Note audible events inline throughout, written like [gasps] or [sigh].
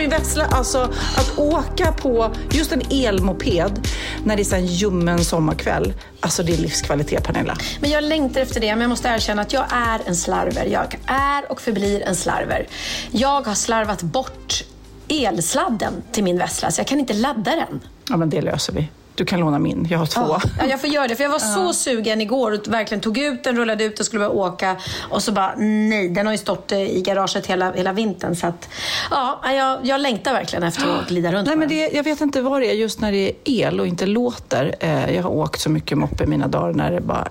min växla. Alltså att åka på just en elmoped när det är en ljummen sommarkväll. Alltså det är livskvalitet Pernilla. Men jag längtar efter det, men jag måste erkänna att jag är en slarver. Jag är och förblir en slarver. Jag har slarvat bort elsladden till min Vesla, så jag kan inte ladda den. Ja men det löser vi. Du kan låna min, jag har två. Ja, jag får göra det. För jag var [laughs] så sugen igår och verkligen tog ut den, rullade ut och skulle börja åka. Och så bara, nej, den har ju stått eh, i garaget hela, hela vintern. Så att, ja, jag, jag längtar verkligen efter att glida runt Nej, men det, jag vet inte vad det är just när det är el och inte låter. Eh, jag har åkt så mycket moppe i mina dagar när det bara...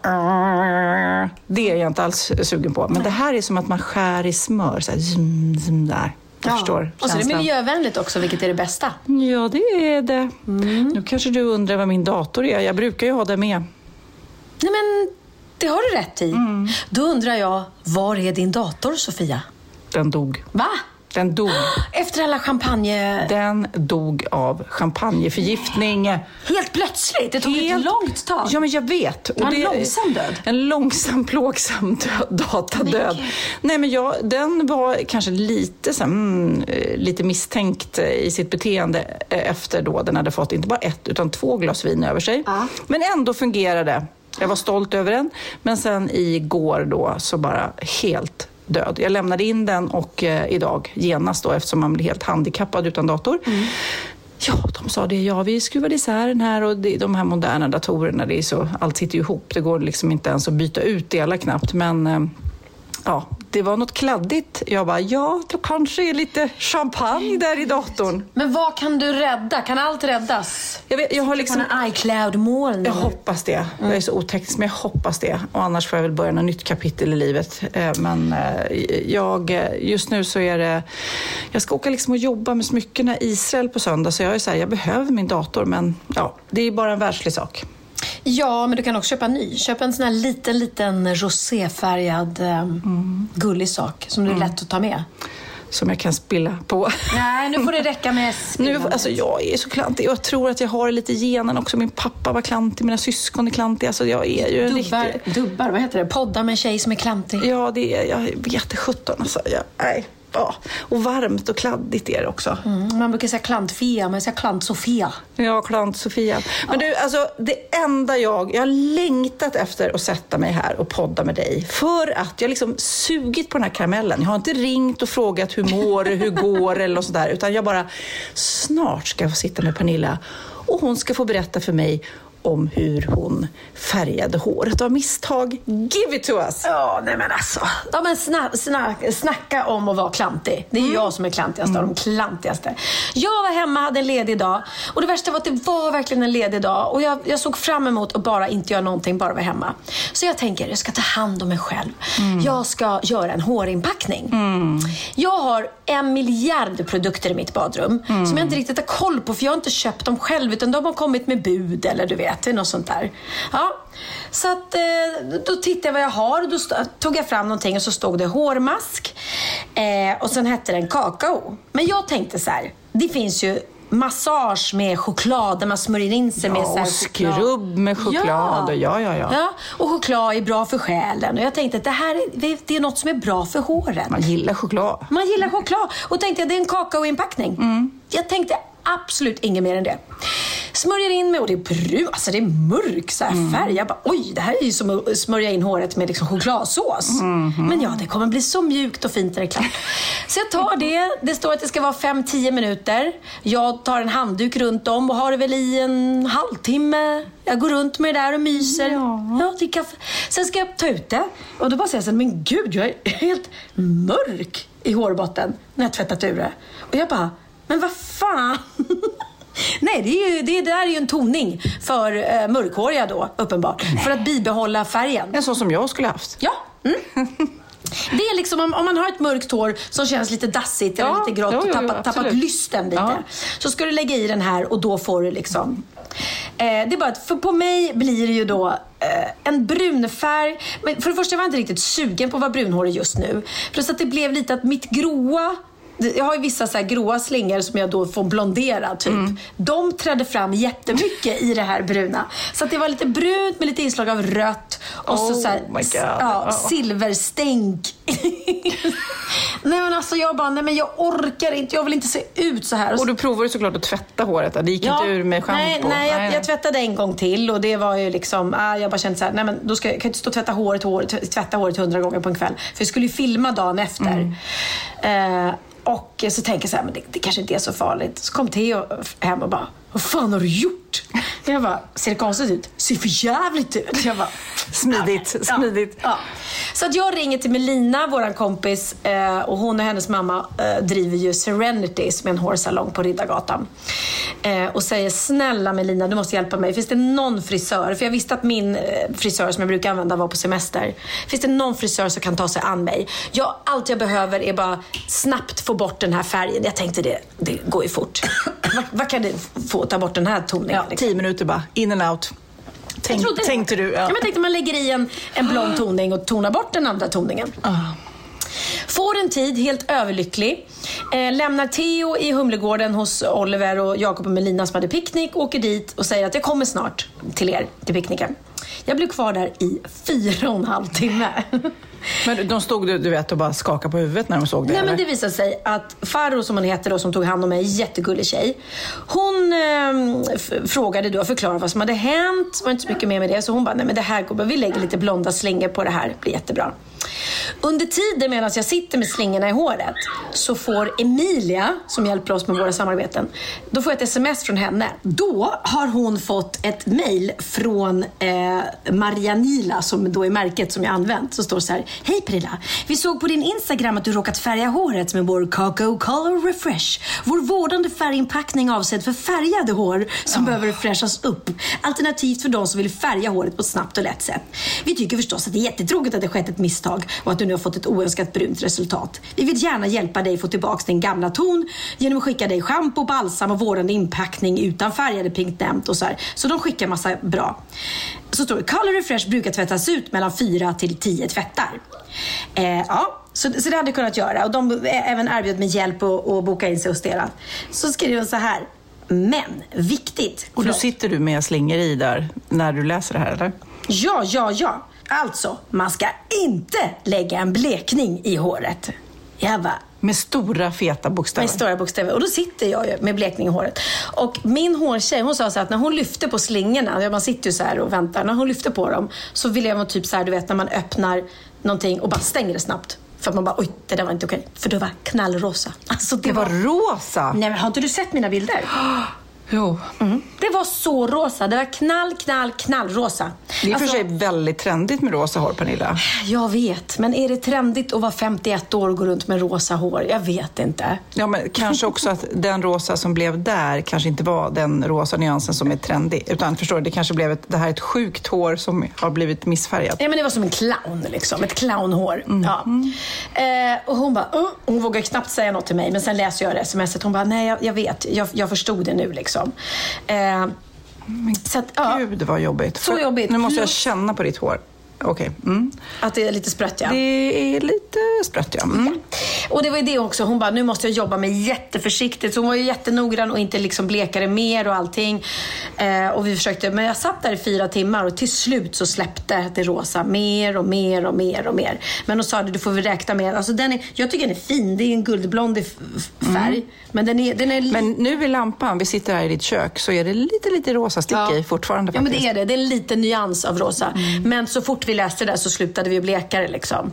Det är jag inte alls sugen på. Men det här är som att man skär i smör. Så här, zum, zum, där. Jag förstår Och så är det miljövänligt också, vilket är det bästa. Ja, det är det. Nu kanske du undrar vad min dator är. Jag brukar ju ha det med. Nej, men det har du rätt i. Då undrar jag, var är din dator, Sofia? Den dog. Va? Den dog. Efter alla champagne... Den dog av champagneförgiftning. Helt plötsligt? Det tog ett långt tag. Ja, men jag vet. Det var en långsam död. En långsam, plågsam död, datadöd. Nej, men jag, den var kanske lite, så här, mm, eh, lite misstänkt eh, i sitt beteende eh, efter då den hade fått inte bara ett utan två glas vin över sig. Men ändå fungerade. Jag var stolt över den. Men sen igår då så bara helt död. Jag lämnade in den och eh, idag genast då eftersom man blir helt handikappad utan dator. Ja, de sa det. Ja, vi skruvade isär den här och det, de här moderna datorerna, det är så, allt sitter ju ihop. Det går liksom inte ens att byta ut delar knappt. Men eh, ja, det var något kladdigt. Jag bara, ja, då kanske är lite champagne där i datorn. Men vad kan du rädda? Kan allt räddas? Jag, vet, jag har liksom... På en iCloud-moln? Jag hoppas det. Jag är så oteknisk, men jag hoppas det. Och annars får jag väl börja något nytt kapitel i livet. Eh, Men eh, jag, eh, just nu så är det... Jag ska åka liksom och jobba med smyckena i Israel på söndag, så jag är så här, jag behöver min dator, men ja, det är bara en världslig sak. Ja, men du kan också köpa en ny. Köp en sån här liten, liten roséfärgad eh, gullig sak som det är lätt att ta med. Som jag kan spilla på. Nej, nu får det räcka med [laughs] Nu, alltså jag är så klantig och jag tror att jag har lite genen också. Min pappa var klantig, mina syskon är klantiga. Alltså jag är ju Dubbar, riktig... dubbar, vad heter det? Podda med en tjej som är klantig. Ja, det är, jag vet det sjutton alltså. Jag, nej. Ja. Och varmt och kladdigt är det också. Mm, man brukar säga klantfia, men jag säger klant-Sofia. Ja, klant Sofia. Men du, alltså det enda jag... Jag har längtat efter att sätta mig här och podda med dig. För att jag liksom sugit på den här karamellen. Jag har inte ringt och frågat hur mår du, hur går det eller något sådär. Utan jag bara, snart ska jag få sitta med Pernilla och hon ska få berätta för mig om hur hon färgade håret av misstag. Give it to us! Ja, nej men alltså. Ja, men sna, sna, snacka om att vara klantig. Det är jag som är klantigast av de klantigaste. Jag var hemma, hade en ledig dag. Och det värsta var att det var verkligen en ledig dag. Och jag, jag såg fram emot att bara inte göra någonting, bara vara hemma. Så jag tänker, jag ska ta hand om mig själv. Jag ska göra en hårinpackning. Jag har en miljard produkter i mitt badrum som jag inte riktigt har koll på, för jag har inte köpt dem själv, utan de har kommit med bud eller du vet, är något sånt där. Ja. Så att, eh, då tittade jag vad jag har och då tog jag fram någonting och så stod det hårmask eh, och sen hette den kakao. Men jag tänkte så här, det finns ju massage med choklad där man smörjer in sig med Ja, så här och skrubb med choklad och ja, ja, ja. ja. Och choklad är bra för själen. Och jag tänkte att det här är, det- är något som är bra för håret. Man gillar choklad. Man gillar choklad. Och tänkte jag, det är en kakaoinpackning. Jag tänkte Absolut inget mer än det. Smörjer in mig och det är brun, alltså det är mörk så här färg. Jag bara, oj, det här är ju som att smörja in håret med liksom chokladsås. Men ja, det kommer bli så mjukt och fint när det är klart. Så jag tar det. Det står att det ska vara 5-10 minuter. Jag tar en handduk runt om och har det väl i en halvtimme. Jag går runt med det där och myser. Ja. till kaffe. Sen ska jag ta ut det. Och då bara säger jag så här, men gud, jag är [laughs] helt mörk i hårbotten när jag tvättat ur det. Och jag bara, men vad fan. [laughs] Nej, det, är ju, det, där är ju en toning för eh, mörkhåriga då, uppenbart. För att bibehålla färgen. En sån som jag skulle haft. Ja. Mm. [laughs] Det är liksom om, om man har ett mörkt hår som känns lite dassigt eller Ja, lite grått jo, och jo, tappat, absolut. tappat lysten lite. Ja. Så ska du lägga i den här och då får du liksom... Eh, det är bara att för på mig blir det ju då eh, en brunfärg. Men för det första var jag inte riktigt sugen på att vara brunhårig just nu. Plus att det blev lite att mitt gråa jag har ju vissa så här gråa slingor som jag då får blondera typ. Mm. De trädde fram jättemycket i det här bruna. Så att det var lite brunt med lite inslag av rött och så, Oh så här, my God. ja, Ja. silverstänk. [laughs] nej men alltså jag bara, nej men jag orkar inte, jag vill inte se ut så här. Och du provade såklart att tvätta håret. Det gick inte ur med schampo. Nej, nej, jag, jag tvättade en gång till och det var ju liksom, ah, jag bara kände så här, nej men då ska jag, jag kan inte stå och tvätta håret, håret, tvätta håret hundra gånger på en kväll. För jag skulle ju filma dagen efter. Mm. Eh, och så tänker jag så här, men det, det kanske inte är så farligt. Så kom Theo hem och bara, vad fan har du gjort? Jag bara, ser det konstigt ut? Ser för jävligt ut. Jag bara, Smidigt, Ja, smidigt. Ja. Så att jag ringer till Melina, vår kompis, eh, och hon och hennes mamma eh, driver ju Serenity som är en hårsalong på Riddargatan. Eh, och säger snälla Melina, du måste hjälpa mig. Finns det någon frisör? För jag visste att min frisör som jag brukar använda var på semester. Finns det någon frisör som kan ta sig an mig? Jag, allt jag behöver är bara snabbt få bort den här färgen. Jag tänkte det, det går ju fort. vad, vad kan det få att ta bort den här toningen? Ja, liksom? tio minuter bara, in and out. Tänk, Jag tänkte du? Ja. Ja. jag tänkte man lägger i en, en blond toning och tonar bort den andra toningen. Ah. Får en tid, helt överlycklig. Eh, lämnar Theo i Humlegården hos Oliver och Jakob och Melina som hade picknick. Åker dit och säger att jag kommer snart till er, till picknicken. Jag blev kvar där i fyra och en halv timme. [laughs] Men de stod du, vet och bara skakade på huvudet när de såg det? Nej, men det visade sig att Farro som hon heter då, som tog hand om mig, jättegullig tjej. Hon eh, frågade då och förklarade vad som hade hänt. Det var inte så mycket mer med det. Så hon bara, nej men det här går bra. Vi lägger lite blonda slingor på det här. Det blir jättebra. Under tiden medan jag sitter med slingorna i håret så får Emilia, som hjälper oss med våra samarbeten, då får jag ett sms från henne. Då har hon fått ett mail från eh, Marianila, som då är märket som jag använt. Så står så här. Hej Pernilla! Vi såg på din Instagram att du råkat färga håret med vår Cocoa Color Refresh. Vår vårdande färginpackning avsedd för färgade hår som behöver refreshas upp. Alternativt för de som vill färga håret på ett snabbt och lätt sätt. Vi tycker förstås att det är jättetråkigt att det skett ett misstag och att du nu har fått ett oönskat brunt resultat. Vi vill gärna hjälpa dig få tillbaka din gamla ton genom att skicka dig schampo, balsam och vårdande inpackning utan färgade pigment och så här. Så de skickar massa bra. Så står det, Color Refresh brukar tvättas ut mellan 4 till 10 tvättar. Eh, ja, så, så det hade jag kunnat göra. Och de eh, även erbjöd mig hjälp att att boka in sig hos deras. Så skriver de så här. Men, viktigt. Och då sitter du med slingor i där när du läser det här, eller? Ja, ja, ja. Alltså, man ska inte lägga en blekning i håret. Jag bara, Med stora feta bokstäver. med stora bokstäver. Och då sitter jag ju med blekning i håret. Och min hårtjej, hon sa så att när hon lyfte på slingorna, man sitter ju så här och väntar, när hon lyfte på dem så ville jag vara typ så här, du vet när man öppnar någonting och bara stänger det snabbt. För att man bara, oj, det där var inte okej. För det var knallrosa. Alltså, det, Det var rosa! Nej, men har inte du sett mina bilder? [gasps] Jo. Mm. Det var så rosa. Det var knall, knall, knallrosa. Det är och för Alltså- sig väldigt trendigt med rosa hår, Pernilla. Jag vet, men är det trendigt att vara 51 år och gå runt med rosa hår? Jag vet inte. Ja, men kanske också att den rosa som blev där kanske inte var den rosa nyansen som är trendig. Utan förstår du, det kanske blev ett, det här är ett sjukt hår som har blivit missfärgat. Ja, men det var som en clown, liksom. Ett clownhår. Mm. Ja. Eh, och hon bara, "Uh." hon vågar knappt säga något till mig. Men sen läser jag det smset. Hon bara, nej jag, jag vet, jag, jag förstod det nu liksom. Eh, så att, ja. Gud vad jobbigt. Så jobbigt. Nu måste jag känna på ditt hår. Okej. Mm. Att det är lite sprött ja. Det är lite sprött, ja. Mm. Och det var ju det också. Hon bara, nu måste jag jobba mig jätteförsiktigt. Så hon var ju jättenoggrann och inte liksom blekade mer och allting. Eh, och vi försökte, men jag satt där i fyra timmar och till slut så släppte det rosa mer och mer och mer och mer. Men hon sa det, du får vi räkna med. Alltså den är, jag tycker den är fin. Det är en guldblondig f- färg. Men den är, den är Men nu i lampan, vi sitter här i ditt kök, så är det lite, lite rosa stick Ja. i fortfarande Ja, men faktiskt. det är det. Det är en liten nyans av rosa. Men så fort vi läste det där så slutade vi bleka det. Liksom.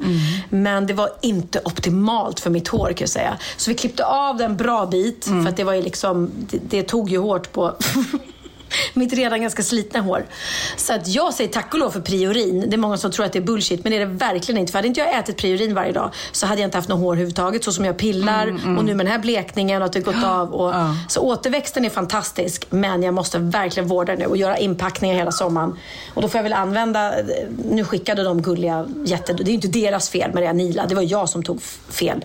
Men det var inte optimalt för mitt hår kan jag säga. Så vi klippte av det en bra bit. För att det var ju liksom, det, det tog ju hårt på [laughs] [laughs] mitt redan ganska slitna hår. Så att jag säger tack och lov för priorin. Det är många som tror att det är bullshit, men det är det verkligen inte. För hade inte jag ätit priorin varje dag så hade jag inte haft något hår överhuvudtaget. Så som jag pillar och nu med den här blekningen och att det gått av. Och, Så återväxten är fantastisk, men jag måste verkligen vårda den nu och göra inpackningar hela sommaren. Och då får jag väl använda, nu skickade de gulliga jätte... Det är ju inte deras fel med det här Nila, det var jag som tog fel.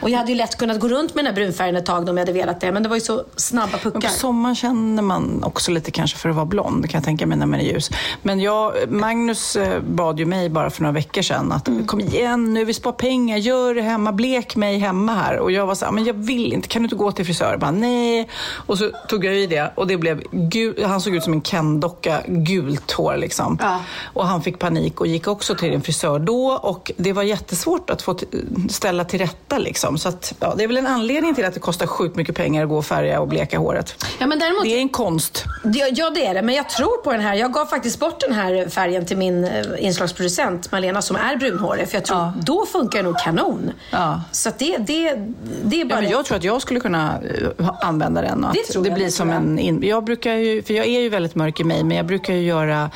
Och jag hade ju lätt kunnat gå runt med den här brunfärgen ett tag om jag hade velat det, men det var ju så snabba Men puckar. på sommaren känner man också lite kanske för att vara blond, kan jag tänka mig när man är ljus. Men jag, Magnus eh, bad ju mig bara för några veckor sedan att kom igen nu, vi sparar pengar, gör det hemma, blek mig hemma här. Och jag var så här, men jag vill inte, kan du inte gå till frisör? Jag bara, nej. Och så tog jag i det och det blev gul, han såg ut som en Ken-docka, gult hår liksom. Ja. Och han fick panik och gick också till en frisör då och det var jättesvårt att få ställa till rätta liksom. Så att, ja, det är väl en anledning till att det kostar sjukt mycket pengar att gå och färga och bleka håret. Ja, men däremot, Det är en konst. Ja, det är det. Men jag tror på den här. Jag gav faktiskt bort den här färgen till min eh, inslagsproducent Malena som är brunhårig. För jag tror Ja. då funkar det nog kanon. Ja. Så det, det, det är bara... Ja, men jag tror att jag skulle kunna eh, använda den. och Det tror det jag, blir det som jag. en in, jag brukar ju, för jag är ju väldigt mörk i mig, men jag brukar ju göra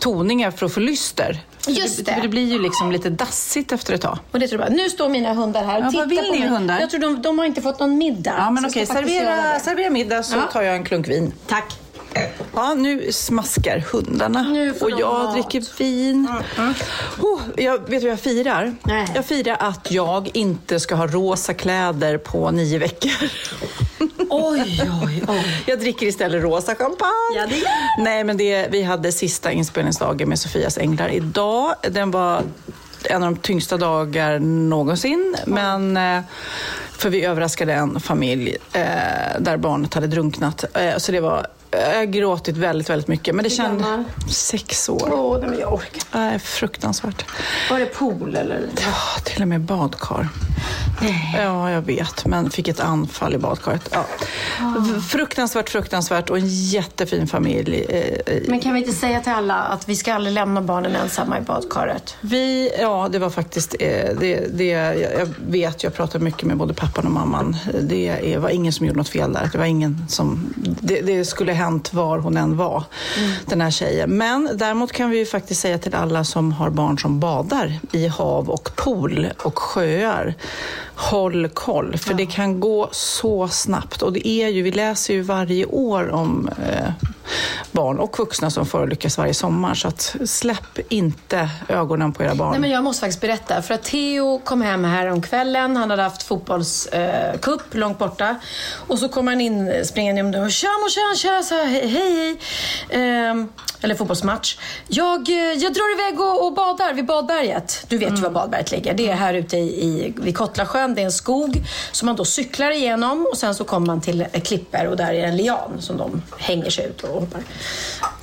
toningar för att få lyster. Just det. det. blir ju liksom lite dassigt efter ett tag. Och det tror jag. Nu står mina hundar här och Ja, tittar vad vill på ni, mig. hundar? Jag tror de, de har inte fått någon middag. Ja, men okej, servera, servera middag så tar jag en klunk vin. Tack. Ja, nu smaskar hundarna Nu och jag dricker vin. Oh, jag, vet du vad jag firar? Nej. Jag firar att jag inte ska ha rosa kläder på nio veckor. [laughs] Oj, oj, oj. Jag dricker istället rosa champagne. Ja, det Nej, men det, vi hade sista inspelningsdagen med Sofias Änglar idag. Den var en av de tyngsta dagar någonsin. Men, eh, för vi överraskade en familj eh, där barnet hade drunknat. Eh, så det var jag har gråtit väldigt, väldigt mycket. Men det kändes... Sex år. Åh, nej, men jag orkar. Nej, fruktansvärt. Var det pool eller? Ja, till och med badkar. Ja, jag vet. Men fick ett anfall i badkaret. Ja. Fruktansvärt, fruktansvärt och en jättefin familj. eh, eh, Men kan vi inte säga till alla att vi ska aldrig lämna barnen ensamma i badkaret? Vi, ja, det var faktiskt eh, det, det, jag vet, jag pratade mycket med både pappan och mamman. Det var ingen som gjorde något fel där. Det var ingen som, det, det skulle hänt var hon än var, den här tjejen. Men däremot kan vi ju faktiskt säga till alla som har barn som badar i hav och pool och sjöar. Håll koll, för det kan gå så snabbt. Och det är ju, vi läser ju varje år om eh, barn och vuxna som förolyckas varje sommar. Så att släpp inte ögonen på era barn. Nej, men jag måste faktiskt berätta. För att Theo kom hem här om kvällen. Han hade haft fotbollscup eh, långt borta. Och så kom han in springande om dörren. Tja morsan, tja, så här, hej, hej. hej. Ehm, eller fotbollsmatch. Jag, eh, jag drar iväg och, och badar vid badberget. Du vet ju var badberget ligger. Det är här ute i, i, vid Kottlasjön. Det är en skog som man då cyklar igenom. Och sen så kommer man till klipper och där är en lian som de hänger sig ut och hoppar.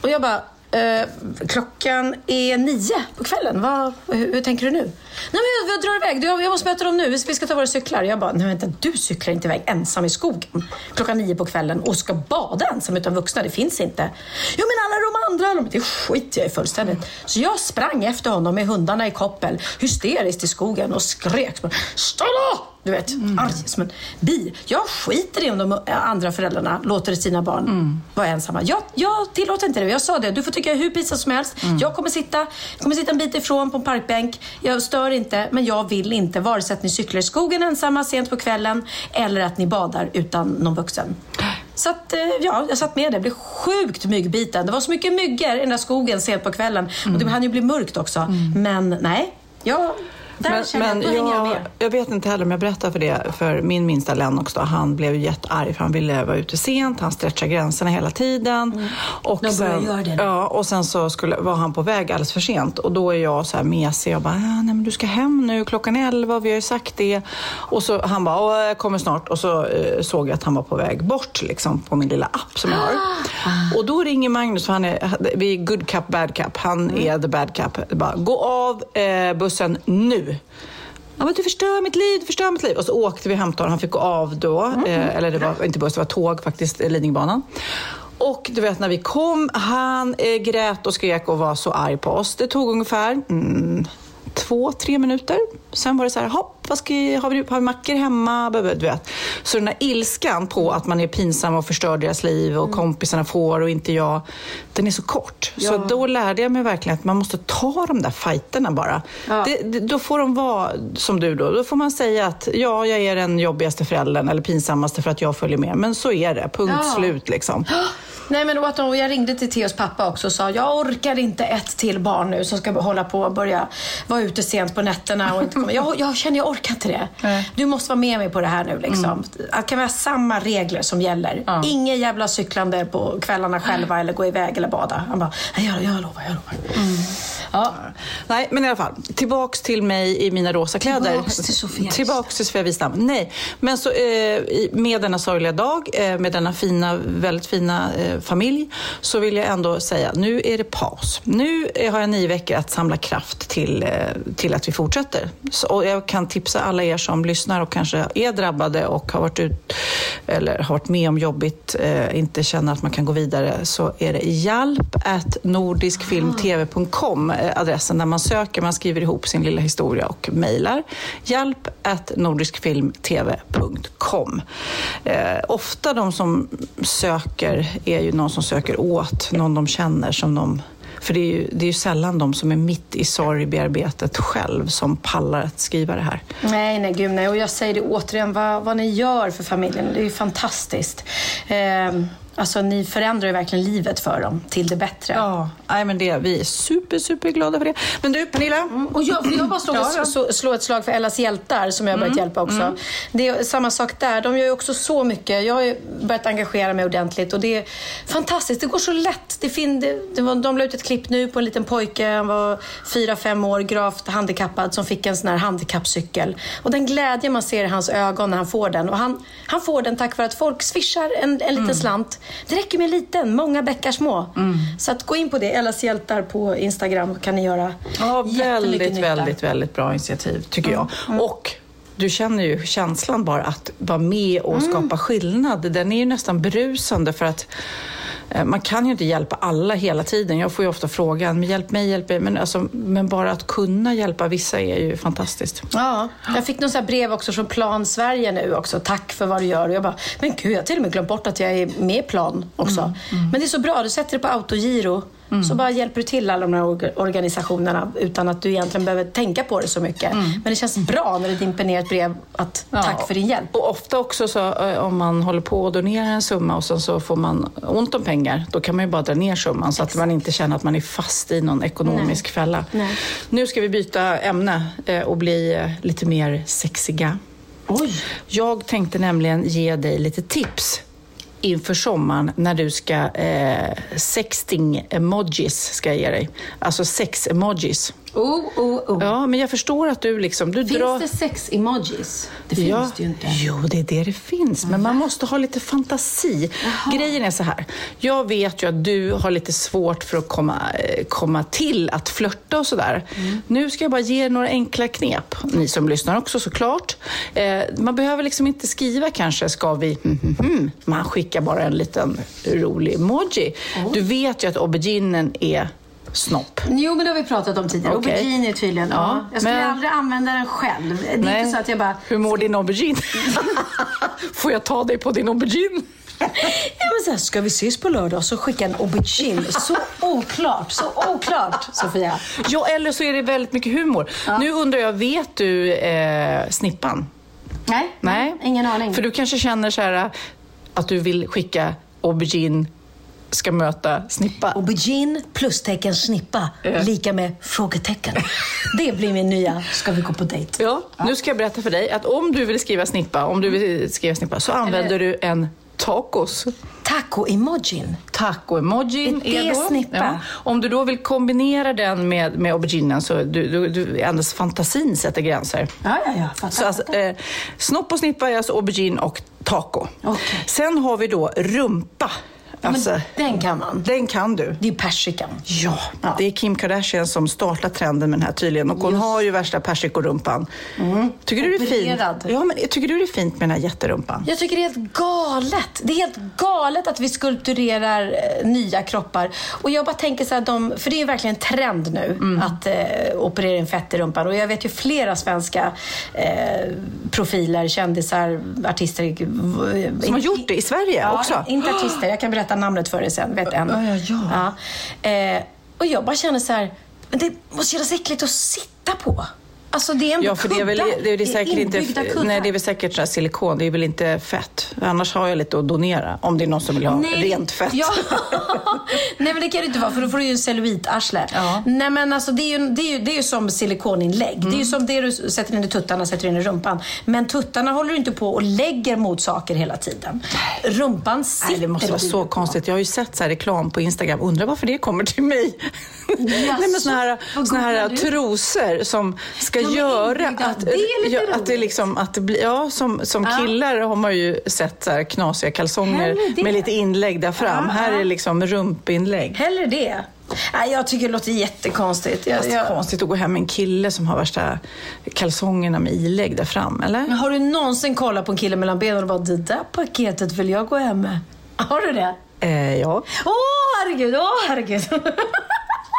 Och jag bara, Eh, klockan är nio på kvällen. Vad, hur, hur tänker du nu? Nej, men jag, jag drar iväg. Jag, jag måste möta dem nu. Vi, ska ta våra cyklar. Jag bara, nej vänta, du cyklar inte iväg ensam i skogen klockan nio på kvällen och ska bada ensam utan vuxna. Det finns inte. Jo, men alla de andra, de, det skiter jag i fullständigt. Så jag sprang efter honom med hundarna i koppel, hysteriskt i skogen och skrek. Stanna! Du vet, arg som en bi. Jag skiter i om de andra föräldrarna låter sina barn vara ensamma. Jag, jag tillåter inte det. Jag sa det. Du får tycka hur pinsamt som helst. Jag kommer sitta, kommer sitta en bit ifrån på en parkbänk. Jag stör inte, men jag vill inte vare sig att ni cyklar i skogen ensamma sent på kvällen eller att ni badar utan någon vuxen. Så att, eh, ja, jag satt med det. Jag blev sjukt myggbiten. Det var så mycket myggor i den där skogen sent på kvällen. Och det hann ju bli mörkt också. Men nej, jag Där känner jag, jag jag, vet inte heller om jag berättar för det för min minsta Lennox. Då, han blev ju jättearg för han ville vara ute sent. Han stretchar gränserna hela tiden. Och, Mm. De börjar sen, göra det nu. ja, och sen så skulle, var han på väg alldeles för sent. Och då är jag så här mesig och bara, "Ah, nej men du ska hem nu, klockan elva, vi har ju sagt det. Och så han bara, "Åh, jag kommer snart. Och så eh, såg jag att han var på väg bort liksom, på min lilla app som jag har. Ah. [gasps] Och då ringer Magnus, för han är, vi är good cup, bad cup. Han Mm. är the bad cup. Bara, gå av eh, bussen nu. Ja, men du förstör mitt liv, du förstör mitt liv. Och så åkte vi och hämtade honom. Han fick gå av då. Mm. Eh, eller det var inte buss, det var tåg faktiskt, eh, Lidingöbanan. Och du vet när vi kom, han eh, grät och skrek och var så arg på oss. Det tog ungefär mm, två, tre minuter. Sen var det så här, hopp, vad ska jag, har, vi, har vi mackor hemma? Du vet. Så den här ilskan på att man är pinsam och förstör deras liv och kompisarna får och inte jag, den är så kort. Så då lärde jag mig verkligen att man måste ta de där fighterna bara. Det, det, då får de vara som du då. Då får man säga att ja, jag är den jobbigaste föräldern eller pinsammaste för att jag följer med. Men så är det, punkt Ja. slut liksom. Nej, men de, jag ringde till Theos pappa också och sa jag orkar inte ett till barn nu som ska hålla på och börja vara ute sent på nätterna. Och inte komma. Jag, [laughs] jag känner jag orkar inte det. Du måste vara med mig på det här nu. Liksom. Att kan vi ha samma regler som gäller. Ingen jävla cyklande på kvällarna själva eller gå iväg eller bada. Han bara, "Nej, jag, jag lovar, jag lovar. Ja. Nej, men i alla fall. Tillbaks till mig i mina rosa kläder. Tillbaks till Sofia. Tillbaks till Sofia Wistam. Nej, men så, eh, med denna sorgliga dag, eh, med denna fina, väldigt fina eh, familj, så vill jag ändå säga nu är det paus. Nu har jag nio veckor att samla kraft till, eh, till att vi fortsätter. Så, och jag kan tipsa alla er som lyssnar och kanske är drabbade och har varit, ut, eller har varit med om jobbigt, eh, inte känner att man kan gå vidare, så är det hjälp nordiskfilmtv.com eh, adressen där man söker, man skriver ihop sin lilla historia och mejlar. Hjälp nordiskfilmtv.com. Eh, ofta de som söker är ju någon som söker åt någon de känner som de för det är, ju, det är ju sällan de som är mitt i sorgbearbetet själv som pallar att skriva det här. Nej, nej, gud nej. Och jag säger det återigen, vad, vad ni gör för familjen, det är ju fantastiskt. Eh, alltså, ni förändrar ju verkligen livet för dem till det bättre. Ja, nej, men det, vi är super, super glada för det. Men du, Pernilla. Och jag, jag bara slå, Ja, slå, slå ett slag för Ellas hjältar som jag har börjat hjälpa också. Det är samma sak där. De gör ju också så mycket. Jag har ju börjat engagera mig ordentligt och det är fantastiskt. Det går så lätt. Det fin, det, det var, de la ut ett klipp nu på en liten pojke. Han var fyra, fem år, gravt handikappad som fick en sån här handikappcykel. Och den glädje man ser i hans ögon när han får den. Och han, han får den tack vare att folk swishar en, en liten slant. Det räcker med en liten, många bäckar små. Så att gå in på det, Ellas hjältar på Instagram kan ni göra Ja, väldigt, väldigt, väldigt bra initiativ tycker jag. Och du känner ju känslan bara att vara med och skapa skillnad. Den är ju nästan berusande för att man kan ju inte hjälpa alla hela tiden. Jag får ju ofta frågan, men hjälp mig, hjälp mig. Men, alltså, men bara att kunna hjälpa vissa är ju fantastiskt. Ja, jag fick något brev också från Plan Sverige nu också. Tack för vad du gör. Och jag bara, men gud, jag har till och med glömt bort att jag är med Plan också. Men det är så bra, du sätter det på autogiro. Så bara hjälper du till alla de här orga- organisationerna utan att du egentligen behöver tänka på det så mycket. Men det känns bra när det dimper ner ett brev att tack för din hjälp. Och ofta också så eh, om man håller på och donerar en summa och sen så får man ont om pengar, då kan man ju bara dra ner summan så att man inte känner att man är fast i någon ekonomisk fälla. Nej. Nu ska vi byta ämne eh, och bli eh, lite mer sexiga. Oj! Jag tänkte nämligen ge dig lite tips inför sommaren när du ska eh, sexting emojis ska jag ge dig. Alltså sex emojis. Oh, oh, oh. Ja, men jag förstår att du liksom, du Finns drar... det sex-emojis? Det finns ja. det ju inte. Jo, det är det det finns. Men man måste ha lite fantasi. Grejen är så här. Jag vet ju att du har lite svårt för att komma, eh, komma till att flörta och sådär. Mm. Nu ska jag bara ge er några enkla knep. Ni som lyssnar också såklart. Eh, man behöver liksom inte skriva kanske, ska vi... Hmm, hmm. Man skickar bara en liten rolig emoji. Du vet ju att auberginen är snopp. Jo, men det har vi pratat om tidigare. Okej. Aubergine är tydligen. Ja. Ja, Jag skulle men- aldrig använda den själv. Det är inte så att jag bara... Hur mår din aubergine? [laughs] Får jag ta dig på din aubergine? Ja, men så här, ska vi ses på lördag? Så skicka en aubergine. Så oklart, så oklart, Sofia. Ja, eller så är det väldigt mycket humor. Nu undrar jag, vet du eh, Snippan? Nej, ingen aning. För du kanske känner så här att du vill skicka aubergine ska möta snippa. Aubergine plustecken snippa lika med frågetecken. Det blir min nya ska vi gå på dejt. Ja, nu ska jag berätta för dig att om du vill skriva snippa, om du vill skriva snippa så använder du en tacos. Taco-emojin. Taco-emojin Är det är då. snippa? Om du då vill kombinera den med, med auberginen så du, du, du, endast fantasin sätter gränser. Ja, ja, ja. Fattar. Så alltså, eh, snopp och snippa är alltså aubergine och taco. Okej. Sen har vi då rumpa. Alltså, Men den kan man. den kan du. Det är persikan. Ja, det är Kim Kardashian som startar trenden med den här tydligen. Och hon har ju värsta persikorumpan. Tycker du det är fint? Mm. Ja, men tycker du det är fint med den här jätterumpan? Jag tycker det är helt galet. Det är helt galet att vi skulpturerar eh, nya kroppar. Och jag bara tänker så här, de, för det är ju verkligen en trend nu Mm. att eh, operera in fett i rumpan. Och jag vet ju flera svenska eh, profiler, kändisar, artister. v- Som har gjort det i Sverige ja, också? inte artister. Jag kan berätta namnet för dig sen. Vet en. Ja, ja, ja. Eh, och jag bara känner så här, det måste kännas äckligt att sitta på. Alltså det är ändå Ja, för det är väl, det är det säkert inte, kuddar. nej, det är väl säkert så silikon, det är väl inte fett. Annars har jag lite att donera, om det är någon som vill ha rent fett. Ja. [laughs] Nej men det kan det inte vara för då får du ju en cellulitarsle. Ja. Nej men alltså det är ju, det är ju, det är ju som silikoninlägg. Det är Mm. ju som det du sätter in i tuttarna sätter in i rumpan. Men tuttarna håller du inte på och lägger mot saker hela tiden. Rumpan sitter Nej, det måste vara så konstigt. Jag har ju sett så reklam på Instagram. Undrar varför det kommer till mig? Nej, men såna här, vad såna här du? trosor som ska men göra att... Det är lite ja, att det liksom, att det blir, ja, som, som Ja. killar har man ju sett så här knasiga kalsonger med lite inlägg där fram. Ja, här är liksom rumpinlägg. Hellre det. Nej, jag tycker det låter jättekonstigt. Jag, Fast det är jag... konstigt att gå hem med en kille som har värsta kalsongerna med ilägg där fram, eller? Men har du någonsin kollat på en kille mellan benen och bara det där paketet vill jag gå hem med? Har du det? Eh, ja. Åh herregud, åh herregud. [laughs]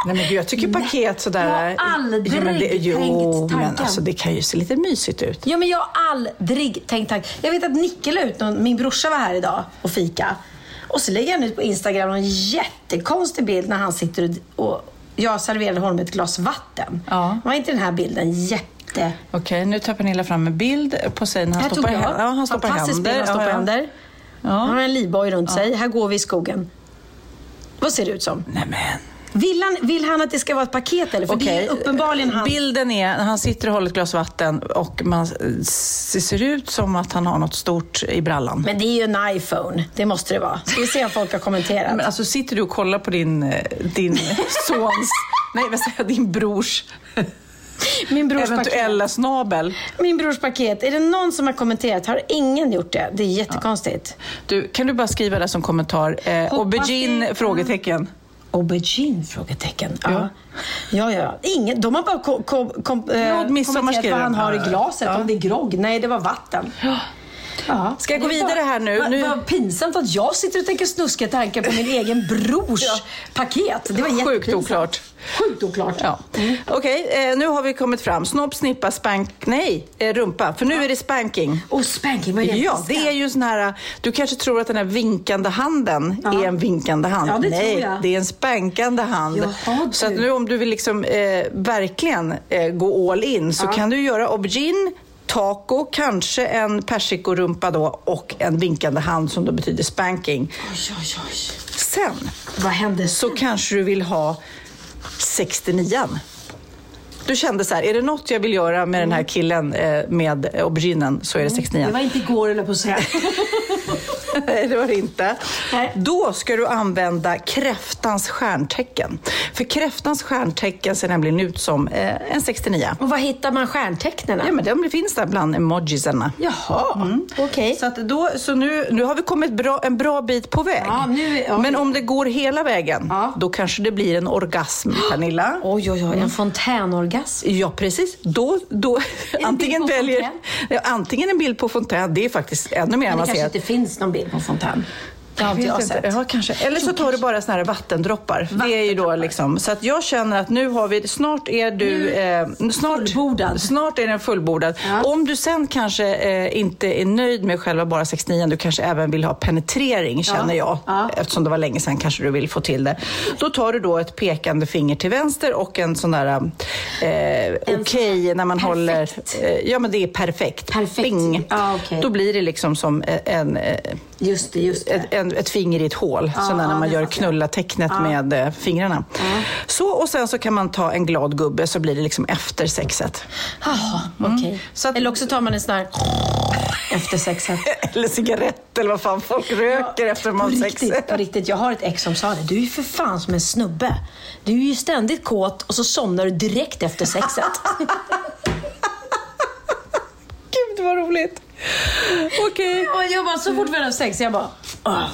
Nej, men gud, jag tycker paket sådär... jag har aldrig ja, men det, Jo, tänkt men tanken. alltså, det kan ju se lite mysigt ut. Ja, men jag har aldrig tänkt tanken. Jag vet att Nicke la ut någon, min brorsa var här idag och fika. Och så lägger han ut på Instagram en jättekonstig bild när han sitter och, och jag serverade honom ett glas vatten. Ja. Var inte den här bilden jätte... Okej, nu tar Pernilla fram en bild när han stoppar, ja, han stoppar händer. bild, han stoppar ja, händer. Ja. Han har en livboj runt sig. Här går vi i skogen. Vad ser det ut som? Nej, men. Vill han, vill han att det ska vara ett paket eller? För det är uppenbarligen han. Bilden är när han sitter och håller ett glas vatten och man, ser ut som att han har något stort i brallan. Men det är ju en iPhone. Det måste det vara. Ska vi se om folk har kommenterat. Men alltså sitter du och kollar på din, eh, din [laughs] sons, nej vad säger jag, din brors Min brors eventuella snabel. Min brors paket. Är det någon som har kommenterat? Har ingen gjort det? Det är jättekonstigt. Du, kan du bara skriva det som kommentar? Eh, aubergine? Frågetecken. Aubergine? Frågetecken. Ja. Ja, ja. Ingen, de har bara ko, ko, kom, eh, midsommar kommenterat vad han har i glaset. Ja. Om det är grogg. Nej, det var vatten. Ja. Ska jag gå vidare här nu? Vad Nu- pinsamt att jag sitter och tänker snuskiga tankar på min [laughs] egen brors paket. Det var Sjukt jättepinsamt. oklart. Sjukt oklart. Ja. Okej, eh, nu har vi kommit fram. Snopp, snippa, spank... Nej, eh, rumpa. För nu är det spanking. Och spanking, vad är det? Ja, det är ju sån här... Du kanske tror att den här vinkande handen är en vinkande hand. Ja, det Nej, tror jag. det är en spankande hand. Jaha, så att nu om du vill liksom eh, verkligen eh, gå all in så kan du göra aubergine, taco, kanske en persikorumpa då och en vinkande hand som då betyder spanking. Oj, oj, oj. Sen Vad hände så kanske du vill ha 69 Du kände så här, är det något jag vill göra med den här killen eh, med auberginen så är det 69 Det var inte igår, eller på att säga. [laughs] [laughs] Nej, det var det inte. Nej. Då ska du använda kräftans stjärntecken. För kräftans stjärntecken ser nämligen ut som eh, en 69. Och var hittar man stjärntecknen? Ja, men de finns där bland emojisarna. Jaha, okej. Så, att då, så nu, nu har vi kommit bra, en bra bit på väg. Ja, nu ja. Men om det går hela vägen, Ja. då kanske det blir en orgasm, [gasps] Pernilla. Oj, oj, oj. En fontänorgasm. Ja, precis. Då, då, antingen, väljer, ja, antingen en bild på fontän, det är faktiskt ännu mer Men det kanske avancerat. inte finns någon bild på fontän. Det har inte jag inte. sett. Ja, kanske. Eller så tar du bara såna här vattendroppar. Det är ju då Vattendroppar. liksom, så att jag känner att nu har vi, snart är du... Eh, snart, fullbordad. Snart är den fullbordad. Om du sen kanske eh, inte är nöjd med själva bara 69, du kanske även vill ha penetrering känner jag. Ja. Eftersom det var länge sedan kanske du vill få till det. Då tar du då ett pekande finger till vänster och en sån där eh, okej när man håller... Eh, ja men det är perfekt. Perfekt. Bing. Ja, okej. Då blir det liksom som en, en, Just det, just det. en, ett finger i ett hål, ja, sådär när man gör knulla-tecknet med eh, fingrarna. Så, och sen så kan man ta en glad gubbe så blir det liksom efter sexet. Jaha, mm. okej. Okay. Eller också tar man en sån här [laughs] efter sexet. eller cigarett eller vad fan folk röker ja, efter man har sex. På riktigt, jag har ett ex som sa det. Du är ju för fan som en snubbe. Du är ju ständigt kåt och så somnar du direkt efter sexet. [laughs] Gud vad roligt. Okej. Okay. Och jag bara, så fort vi hade sex, jag bara uh,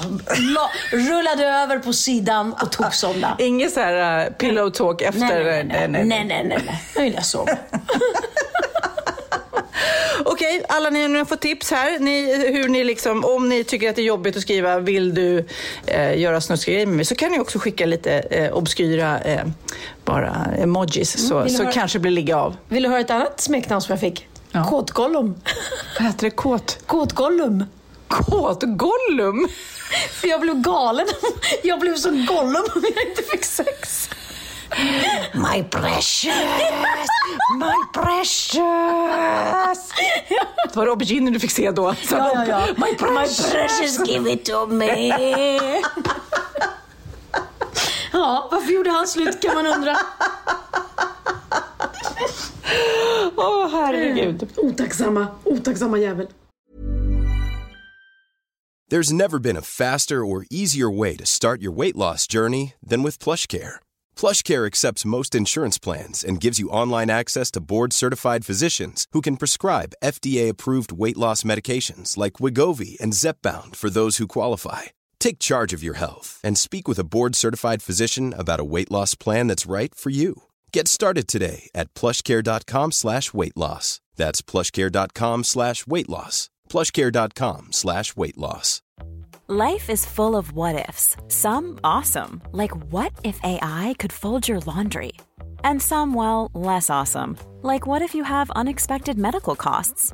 rullade över på sidan och tog somna. Inget så här uh, pillow talk efter? Nej, nej, nej. nej, nej, nej, nej. Nu vill jag sova. [laughs] Okej, alla ni har fått tips här. Ni, hur ni liksom, om ni tycker att det är jobbigt att skriva “Vill du eh, göra snuskiga grejer med mig?” så kan ni också skicka lite eh, obskyra eh, bara emojis, mm, så, så höra... kanske blir ligga av. Vill du höra ett annat smeknamn som jag fick? Ja. Kåtgollum. Vad heter det? Kåt? Kåtgollum. Kåtgollum? För jag blev galen. Jag blev så Gollum om jag inte fick sex. My precious, my precious. Det var auberginen du fick se då. Ja, ja, ja. My precious. my precious, give it to me. Ja, varför gjorde han slut kan man undra. Åh, oh, herregud. Otacksamma, otacksamma jävel. There's never been a faster or easier way to start your weight loss journey than with PlushCare. PlushCare accepts most insurance plans and gives you online access to board-certified physicians who can prescribe FDA-approved weight loss medications like Wigovi and Zepbound for those who qualify. Take charge of your health and speak with a board-certified physician about a weight loss plan that's right for you. Get started today at plushcare.com slash weight loss. That's plushcare.com slash weight loss. Plushcare.com slash weight loss. Life is full of what ifs. Some awesome, like what if AI could fold your laundry? And some, well, less awesome, like what if you have unexpected medical costs?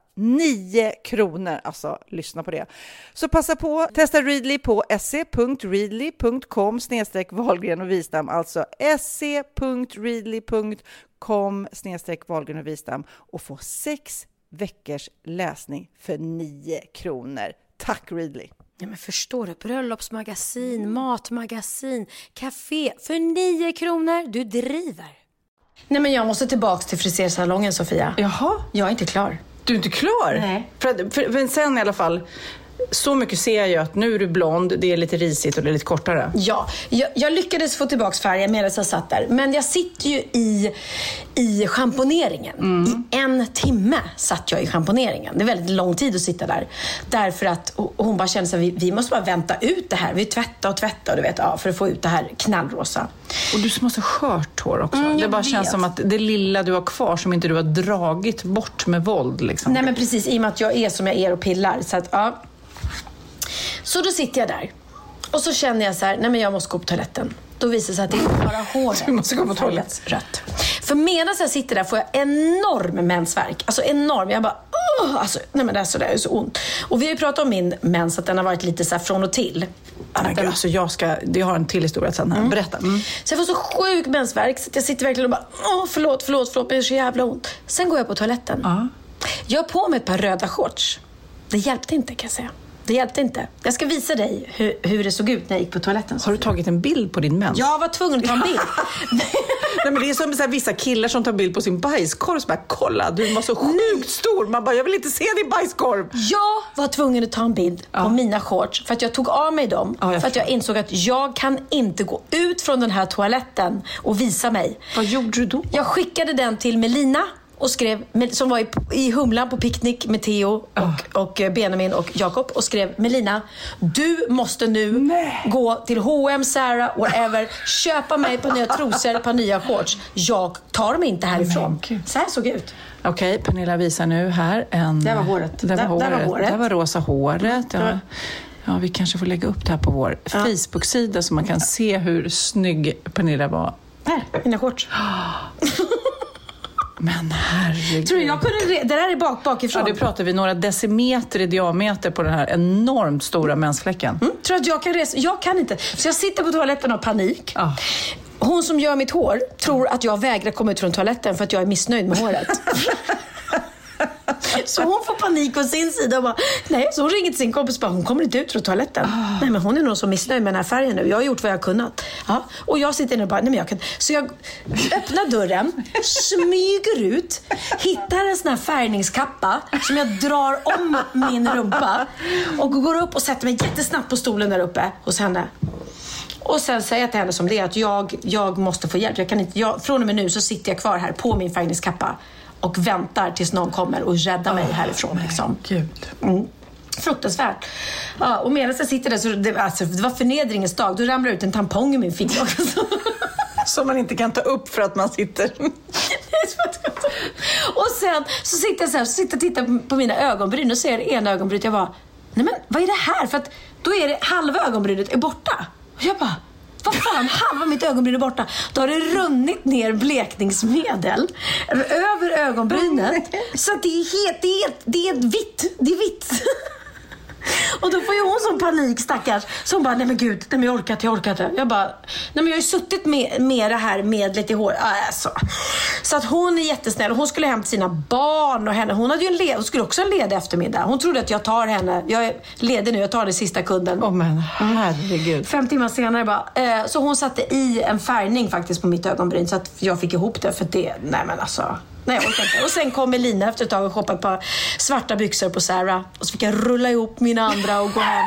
9 kronor. Alltså, lyssna på det. Så passa på. Testa Readly på se.readly.com snedstreck Wahlgren och Wistam. Alltså se.readly.com snedstreck Wahlgren och Wistam och få sex veckors läsning för 9 kronor. Tack Readly! Ja, men förstår du? Bröllopsmagasin, matmagasin, café för 9 kronor. Du driver! Nej, men jag måste tillbaka till frisersalongen, Sofia. Jaha? Jag är inte klar. Du är inte klar? Nej. För, för, för sen i alla fall, så mycket ser jag att nu är du blond, det är lite risigt och det är lite kortare. Ja, jag, jag lyckades få tillbaka färgen medan jag satt där. Men jag sitter ju i, i schamponeringen. Mm. I en timme satt jag i schamponeringen. Det är väldigt lång tid att sitta där. Därför att hon bara kände att vi, vi måste bara vänta ut det här. Vi tvättar och tvättar du vet, ja, för att få ut det här knallrosa. Och du som har så skört hår också. Mm, det bara vet. känns som att det lilla du har kvar som inte du har dragit bort med våld. Liksom. Nej men precis, i och med att jag är som jag är och pillar. Så att, ja. Så då sitter jag där. Och så känner jag så här, nej men jag måste gå på toaletten. Då visar det sig att det är bara [laughs] håret Du måste gå på toaletten. rött. För medan jag sitter där får jag enorm mensvärk. Alltså enorm. Jag bara, åh! Alltså, nej men det är så, det är så ont. Och vi har ju pratat om min mens, att den har varit lite så från och till. Att den... alltså jag ska, det har en till historia sen här. Mm. Berätta. Mm. Så jag får så sjuk mensvärk så jag sitter verkligen och bara, åh förlåt, förlåt, förlåt, men det är så jävla ont. Sen går jag på toaletten. Uh. Jag har på mig ett par röda shorts. Det hjälpte inte kan jag säga. Det hjälpte inte. Jag ska visa dig hur, hur det såg ut när jag gick på toaletten. Har du tagit en bild på din mens? Jag var tvungen att ta en bild. [laughs] Nej, men det är som så här, vissa killar som tar bild på sin bajskorv. Så bara, kolla, du var så sjukt Nej. stor. Man bara, jag vill inte se din bajskorv. Jag var tvungen att ta en bild ja. på mina shorts för att jag tog av mig dem. Ja, för att jag insåg att jag kan inte gå ut från den här toaletten och visa mig. Vad gjorde du då? Jag skickade den till Melina och skrev, som var i, i Humlan på picknick med Theo och, oh. och eh, Benjamin och Jakob och skrev Melina, du måste nu Nej. gå till H&M, Zara, whatever, köpa mig par nya trosor, ett par nya shorts. Jag tar mig inte härifrån. Nej, Så här såg det ut. Okej, okay, Pernilla visar nu här en... Där var håret. Där var håret. Där var, håret. Där var rosa håret. Ja. Ja, vi kanske får lägga upp det här på vår ja. Facebook-sida så man kan se hur snygg Pernilla var. Här, mina shorts. [gasps] [laughs] Men herregud. Tror du jag kunde... Det där är bak, bakifrån. Ja, det pratar vi några decimeter i diameter på den här enormt stora mensfläcken. Mm. Tror att jag kan resa? Jag kan inte. Så jag sitter på toaletten och har panik. Ah. Hon som gör mitt hår tror att jag vägrar komma ut från toaletten för att jag är missnöjd med håret. [laughs] Så hon får panik på sin sida och bara, nej. Så hon ringer till sin kompis och bara, hon kommer inte ut från toaletten. Oh. Nej, men hon är nog så missnöjd med den här färgen nu. Jag har gjort vad jag har kunnat. Ja. Och jag sitter inne och bara, nej men jag kan Så jag öppnar dörren, smyger ut, hittar en sån här färgningskappa som jag drar om min rumpa och går upp och sätter mig jättesnabbt på stolen där uppe hos henne. Och sen säger jag till henne som det är att jag, jag måste få hjälp. Jag kan inte, jag, från och med nu så sitter jag kvar här på min färgningskappa och väntar tills någon kommer och räddar mig oh, härifrån. Liksom. Mm. Fruktansvärt. Ja, och medan jag sitter där, så det, alltså, det var förnedringens dag, då ramlar ut en tampong i min ficka [laughs] Som man inte kan ta upp för att man sitter... [laughs] och sen så sitter jag så här, så sitter och tittar på mina ögonbryn och ser ena ögonbrynet. Jag bara, nej men vad är det här? För att då är det halva ögonbrynet är borta. Och jag bara, vad fan, halva mitt ögonbryn är borta. Då har det runnit ner blekningsmedel över ögonbrynet. Så att det är helt, det är, det är vitt. Det är vitt. Och då får ju hon sån panik stackars. Så hon bara, nej men gud, nej men jag orkar inte, jag orkar inte. Jag bara, nej men jag har ju suttit med, med det här medlet i hår. Alltså. Så att hon är jättesnäll. Hon skulle hem till sina barn och henne. Hon, hade ju en led, hon skulle också ha en ledig eftermiddag. Hon trodde att jag tar henne. Jag är ledig nu, jag tar den sista kunden. Åh men herregud. Fem timmar senare bara. Eh, så hon satte i en färgning faktiskt på mitt ögonbryn så att jag fick ihop det. För det, nej men alltså. Nej, jag orkar inte. Och sen kom Elina efter ett tag och shoppade ett par svarta byxor på Sarah. Och så fick jag rulla ihop mina andra och gå hem.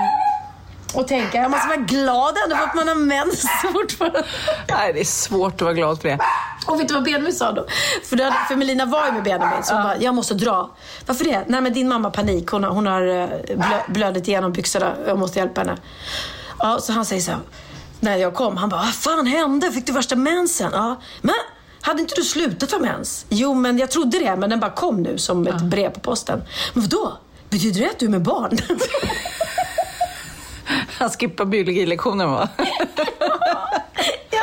Och tänka, jag måste vara glad ändå för att man har mens [laughs] fortfarande. Nej, det är svårt att vara glad för det. Och vet du vad Benjamin sa då? För, då, för Melina var ju med Benjamin, så hon bara, jag måste dra. Varför det? Nej men din mamma har panik, hon har, hon har eh, blö, blödit igenom byxorna, jag måste hjälpa henne. Ja, så han säger så här, när jag kom, han bara, vad fan hände? Fick du värsta mensen? Ja, men hade inte du slutat ha mens? Jo, men jag trodde det, men den bara kom nu som ett brev på posten. Men vadå? Betyder det att du är med barn? Han skippar biologilektionen va? [laughs]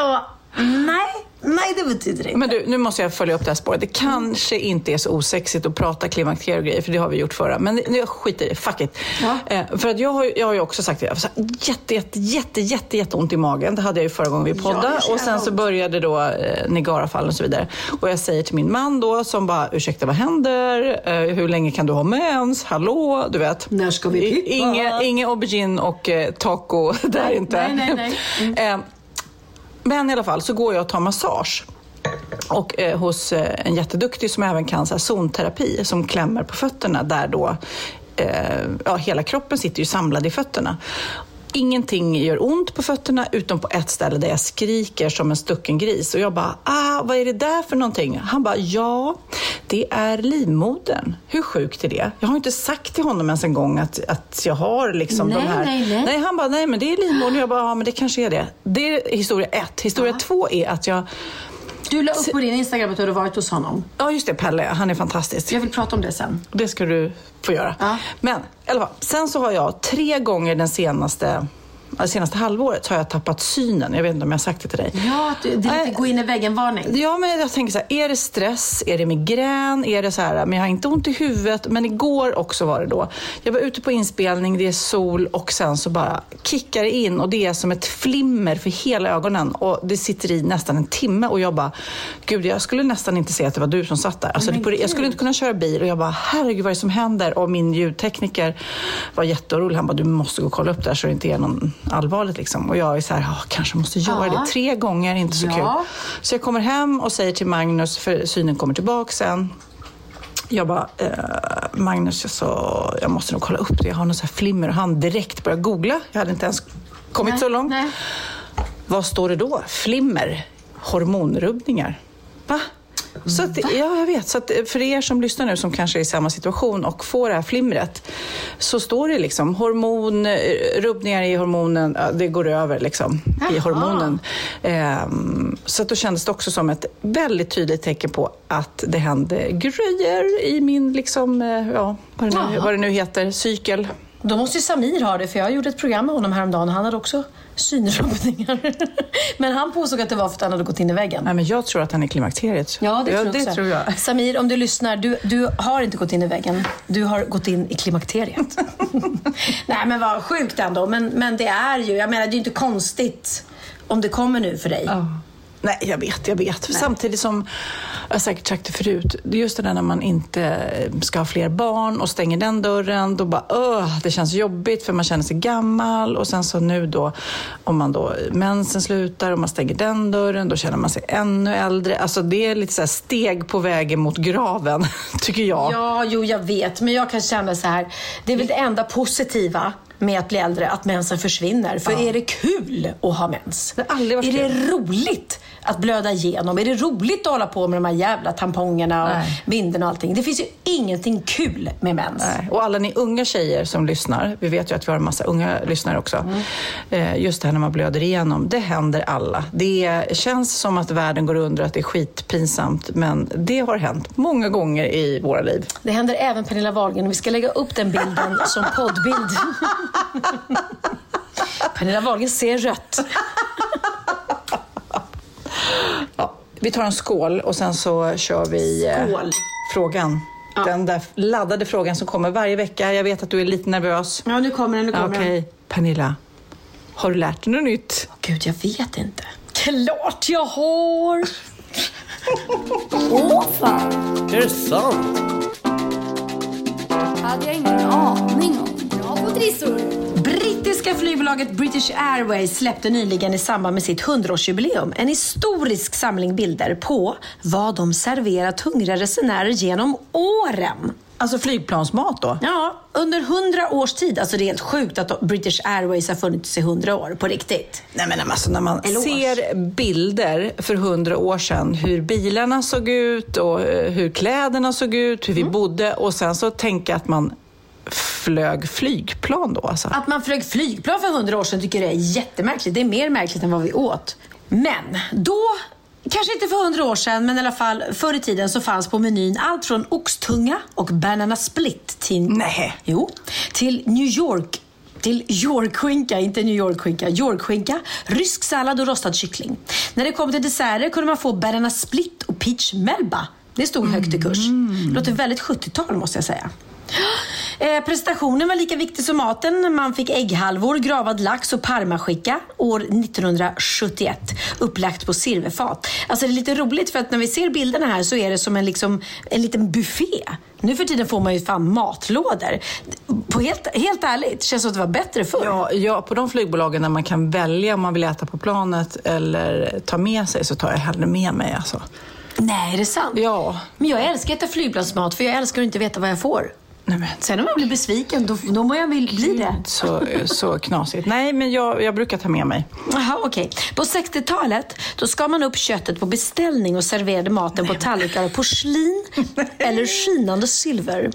bara, nej. Nej, det betyder det inte. Men du, nu måste jag följa upp det här spåret. Det kanske inte är så osexigt att prata klimakterier och grejer, för det har vi gjort förra. Men nu skiter i det, fuck it. Ja. Eh, för att jag har, jag har ju också sagt det, jag har jätte, jätte, jätte, jätte, jätte ont i magen. Det hade jag ju förra gången vi Ja, poddade. så och sen så började då eh, Nigarafallen och så vidare. Och jag säger till min man då, som bara, ursäkta vad händer? Eh, hur länge kan du ha mens? Hallå? Du vet. När ska vi pippa? Inge, inge aubergine och eh, taco [laughs] där Nej, inte. nej, nej, nej. Eh, men i alla fall så går jag och tar massage. Och eh, hos eh, en jätteduktig som även kan så här, zonterapi som klämmer på fötterna där då eh, ja, hela kroppen sitter ju samlad i fötterna. Ingenting gör ont på fötterna utom på ett ställe där jag skriker som en stucken gris. Och jag bara, ah, vad är det där för någonting? Han bara, ja, det är livmodern. Hur sjukt är det? Jag har inte sagt till honom ens en gång att, att jag har liksom Nej, de här... nej, nej. han bara, nej men det är livmodern. Jag bara, ja men det kanske är det. Det är historia ett. Historia två är att jag Du la upp på din Instagram att du hade varit hos honom. Ja, just det. Pelle. Han är fantastisk. Jag vill prata om det sen. Det ska du få göra. Ja. Men i alla fall, sen så har jag tre gånger den senaste, det senaste halvåret så har jag tappat synen. Jag vet inte om jag har sagt det till dig. Ja, det är lite Nej. gå in i väggen-varning. Ja, men jag tänker så här, är det stress? Är det migrän? Är det så här, men jag har inte ont i huvudet. Men igår också var det då. Jag var ute på inspelning, det är sol och sen så bara kickar det in och det är som ett flimmer för hela ögonen och det sitter i nästan en timme och jag bara, gud jag skulle nästan inte se att det var du som satt där. Alltså, det, på, jag skulle inte kunna köra bil och jag bara, herregud vad är det som händer? Och min ljudtekniker var jätteorolig. Han bara, du måste gå och kolla upp det här så det inte är någon allvarligt liksom. Och jag är så här, "Ja, kanske måste göra Ja. det. Tre gånger, inte så Ja. kul. Så jag kommer hem och säger till Magnus, för synen kommer tillbaka sen. Jag bara, eh, Magnus, jag, sa, jag måste nog kolla upp det. Jag har något så här flimmer. Och han direkt började googla. Jag hade inte ens kommit så långt. Nej. Vad står det då? Flimmer, hormonrubbningar. Va? Så att, ja, jag vet. Så att för er som lyssnar nu som kanske är i samma situation och får det här flimret så står det liksom hormon, eh, rubbningar i hormonen, det går över liksom i Jaha. hormonen. Ehm, så att då kändes det också som ett väldigt tydligt tecken på att det hände grejer i min, liksom, eh, ja, vad det, nu, vad det nu heter, cykel. Då måste ju Samir ha det, för jag gjorde ett program med honom häromdagen och han hade också synrubbningar. [laughs] Men han påstod att det var för att han hade gått in i väggen. Nej, men jag tror att han är klimakteriet. Ja, det, tror, jag det tror jag. Samir, om du lyssnar, du, du har inte gått in i väggen. Du har gått in i klimakteriet. [laughs] Nej, men vad sjukt ändå. Men, men det är ju, jag menar, det är ju inte konstigt om det kommer nu för dig. Nej, jag vet, jag vet. Samtidigt som, jag har säkert sagt det förut, det är just det där när man inte ska ha fler barn och stänger den dörren, då bara öh, det känns jobbigt för man känner sig gammal och sen så nu då, om man då mensen slutar och man stänger den dörren, då känner man sig ännu äldre. Alltså det är lite så steg på vägen mot graven, [laughs] tycker jag. Ja, jo, jag vet. Men jag kan känna så här. Det är väl det enda positiva med att bli äldre, att mensen försvinner. För är det kul att ha mens? Det har aldrig varit är kul. det roligt att blöda igenom? Är det roligt att hålla på med de här jävla tampongerna och Nej. binden och allting? Det finns ju ingenting kul med mens. Nej. Och alla ni unga tjejer som lyssnar, vi vet ju att vi har en massa unga lyssnare också. Eh, Just det här när man blöder igenom, det händer alla. Det känns som att världen går under, att det är skitpinsamt, men det har hänt många gånger i våra liv. Det händer även Pernilla Wahlgren och vi ska lägga upp den bilden [laughs] som poddbild. [laughs] Pernilla Wahlgren ser rött. [laughs] Ja, vi tar en skål och sen så kör vi eh, Skål. frågan. Den där laddade frågan som kommer varje vecka. Jag vet att du är lite nervös. Ja, nu kommer den, nu kommer Okej, den. Pernilla. Har du lärt dig något nytt? Gud, jag vet inte. Klart jag har! Åh fan, Är det sant? hade jag ingen aning om. Bra på trissor. Brittiska flygbolaget British Airways släppte nyligen i samband med sitt 100-årsjubileum en historisk samling bilder på vad de serverat hungriga resenärer genom åren. Alltså flygplansmat då? Ja, under 100 års tid. Alltså det är helt sjukt att British Airways har funnits i 100 år, på riktigt. Nej men alltså när man Eloge. ser bilder för hundra år sedan, hur bilarna såg ut och eh, hur kläderna såg ut, hur vi Mm. bodde och sen så tänka att man flög flygplan då alltså. Att man flög flygplan för 100 år sedan tycker jag är jättemärkligt. Det är mer märkligt än vad vi åt. Men då, kanske inte för 100 år sedan, men i alla fall förr i tiden så fanns på menyn allt från oxtunga och banana split till, Nej. jo, till New York till Yorkskinka, inte New York-skinka, Yorkskinka, rysk sallad och rostad kyckling. När det kom till desserter kunde man få banana split och peach melba. Det stod högt i kurs. Det låter väldigt 70-tal måste jag säga. [gasps] Eh, prestationen var lika viktig som maten. Man fick ägghalvor, gravad lax och parmaskinka år 1971. Upplagt på silverfat. Alltså det är lite roligt för att när vi ser bilderna här så är det som en, liksom, en liten buffé. Nu för tiden får man ju fan matlådor. På helt, helt ärligt, känns det som att det var bättre förr. Ja, ja, på de flygbolagen där man kan välja om man vill äta på planet eller ta med sig så tar jag hellre med mig alltså. Nej, är det sant? Ja. Men jag älskar att äta flygplansmat för jag älskar att inte veta vad jag får. Nej, Sen om jag blir besviken, då, då må jag väl bli det. så, så knasigt. Nej, men jag, jag brukar ta med mig. Jaha, okej. På 60-talet då skar man upp köttet på beställning och serverade maten på tallrikar av porslin [laughs] eller skinande silver.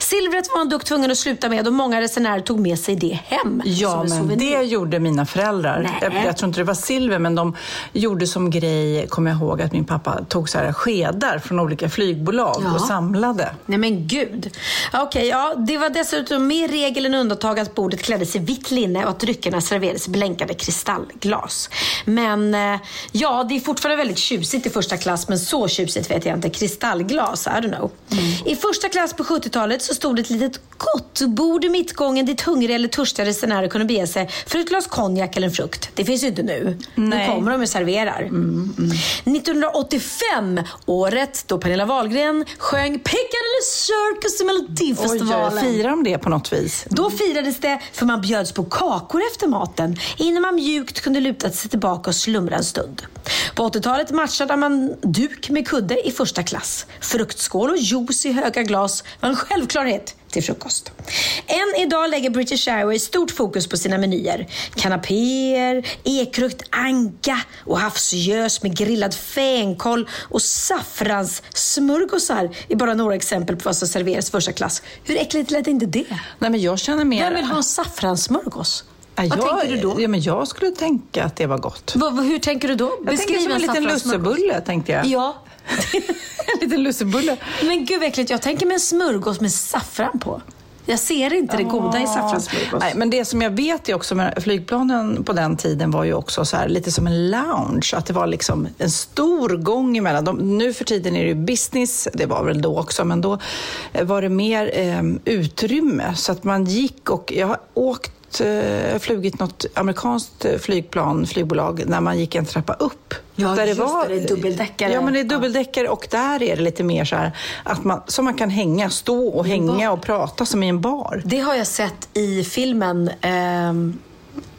Silvret var dock tvungen att sluta med och många resenärer tog med sig det hem Ja, men det gjorde mina föräldrar. Jag, jag tror inte det var silver, men de gjorde som grej, kommer jag ihåg, att min pappa tog så här skedar från olika flygbolag Ja. och samlade. Nej men gud. Okej, ja, det var dessutom mer regel än undantag att bordet kläddes i vitt linne och att dryckerna serverades i blänkande kristallglas. Men eh, ja, det är fortfarande väldigt tjusigt i första klass, men så tjusigt vet jag inte. Kristallglas, I don't know. I första klass på 70-talet så stod ett litet gottbord i mittgången dit hungriga eller törstiga resenärer kunde bege sig för ett glas konjak eller en frukt. Det finns ju inte nu. Nu Nej. kommer de och serverar. 1985, året då Pernilla Wahlgren sjöng Piccadilly Circus i Oj, Melodifestivalen. firar de det på något vis? Då firades det för man bjöds på kakor efter maten innan man mjukt kunde luta sig tillbaka och slumra en stund. På 80-talet matchade man duk med kudde i första klass. Fruktskål och juice i höga glas var en självklarhet till frukost. Än idag lägger British Airways stort fokus på sina menyer. Kanapéer, ekrukt anka och havsgös med grillad fänkål och saffranssmörgåsar är bara några exempel på vad som serveras första klass. Hur äckligt lät inte det? Nej, men jag känner mer... Vem vill ha en saffranssmörgås? Ja, Vad jag, tänker du då? Ja, men jag skulle tänka att det var gott. Vad- vad- hur tänker du då? Jag tänker som en liten lussebulle, tänkte jag. Ja. [laughs] en liten lussebulle. Men gud vad äckligt. Jag tänker mig en smörgås med saffran på. Jag ser inte det goda i saffranssmörgås. Nej, men det som jag vet är också med flygplanen på den tiden var ju också så här, lite som en lounge. Att det var liksom en stor gång emellan. De, nu för tiden är det business, det var väl då också, men då eh, var det mer eh, utrymme. Så att man gick och jag har åkt eh, flugit något amerikanskt flygplan, flygbolag, när man gick en trappa upp. Ja, just det, det är dubbeldäckare. Ja, men det är dubbeldäckare och där är det lite mer så här att man, så man kan hänga, stå och hänga och prata som i en bar. Det har jag sett i filmen ehm,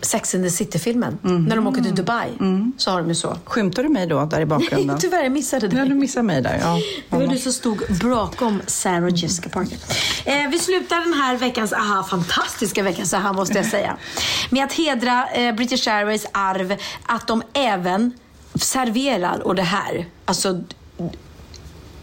Sex and the City-filmen. Mhm. När de åker till Dubai. Så har de ju så. Skymtar du mig då där i bakgrunden? Tyvärr, jag missade det. Ja, du missade mig där. Ja. [laughs] Det var du som stod bakom Sarah Jessica Parker. Eh, vi slutar den här veckans aha, fantastiska veckans aha måste jag säga. Med att hedra eh, British Airways arv att de även serverar, och det här, alltså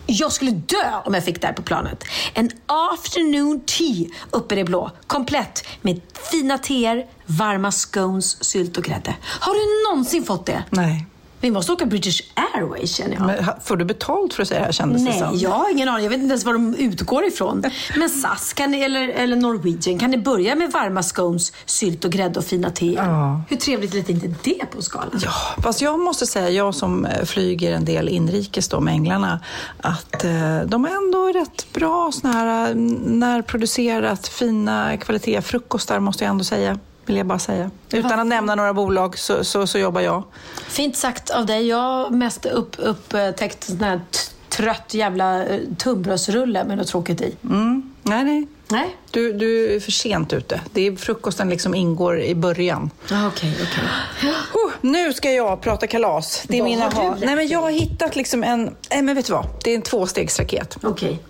jag skulle dö om jag fick det här på planet. En afternoon tea uppe i det blå. Komplett med fina teer, varma scones, sylt och grädde. Har du någonsin fått det? Nej. Vi måste åka British Airways känner jag. Men, får du betalt för att säga det här kändes det Nej, som? jag har ingen aning. Jag vet inte ens var de utgår ifrån. Men SAS kan ni, eller, eller Norwegian, kan ni börja med varma scones, sylt och grädde och fina te? Ja. Hur trevligt lät inte det på skalan? Ja, fast jag måste säga, jag som eh, flyger en del inrikes då med änglarna, att eh, de är ändå rätt bra såna här eh, närproducerat, fina kvalitet frukostar måste jag ändå säga. Vill jag bara säga. Utan att nämna några bolag så, så, så jobbar jag. Fint sagt av dig. Jag har mest upp, upptäckt sån här trött jävla eh, tunnbrödsrulle med något tråkigt i. Mm. Nej, nej. Nej? Du, du är för sent ute. Det är frukosten liksom ingår i början. Ah, Okej, okej. Oh, nu ska jag prata kalas. Det är Vad mina ha. Nej, men jag har hittat liksom en... Nej, men vet du vad? Det är en tvåstegsraket. Okej.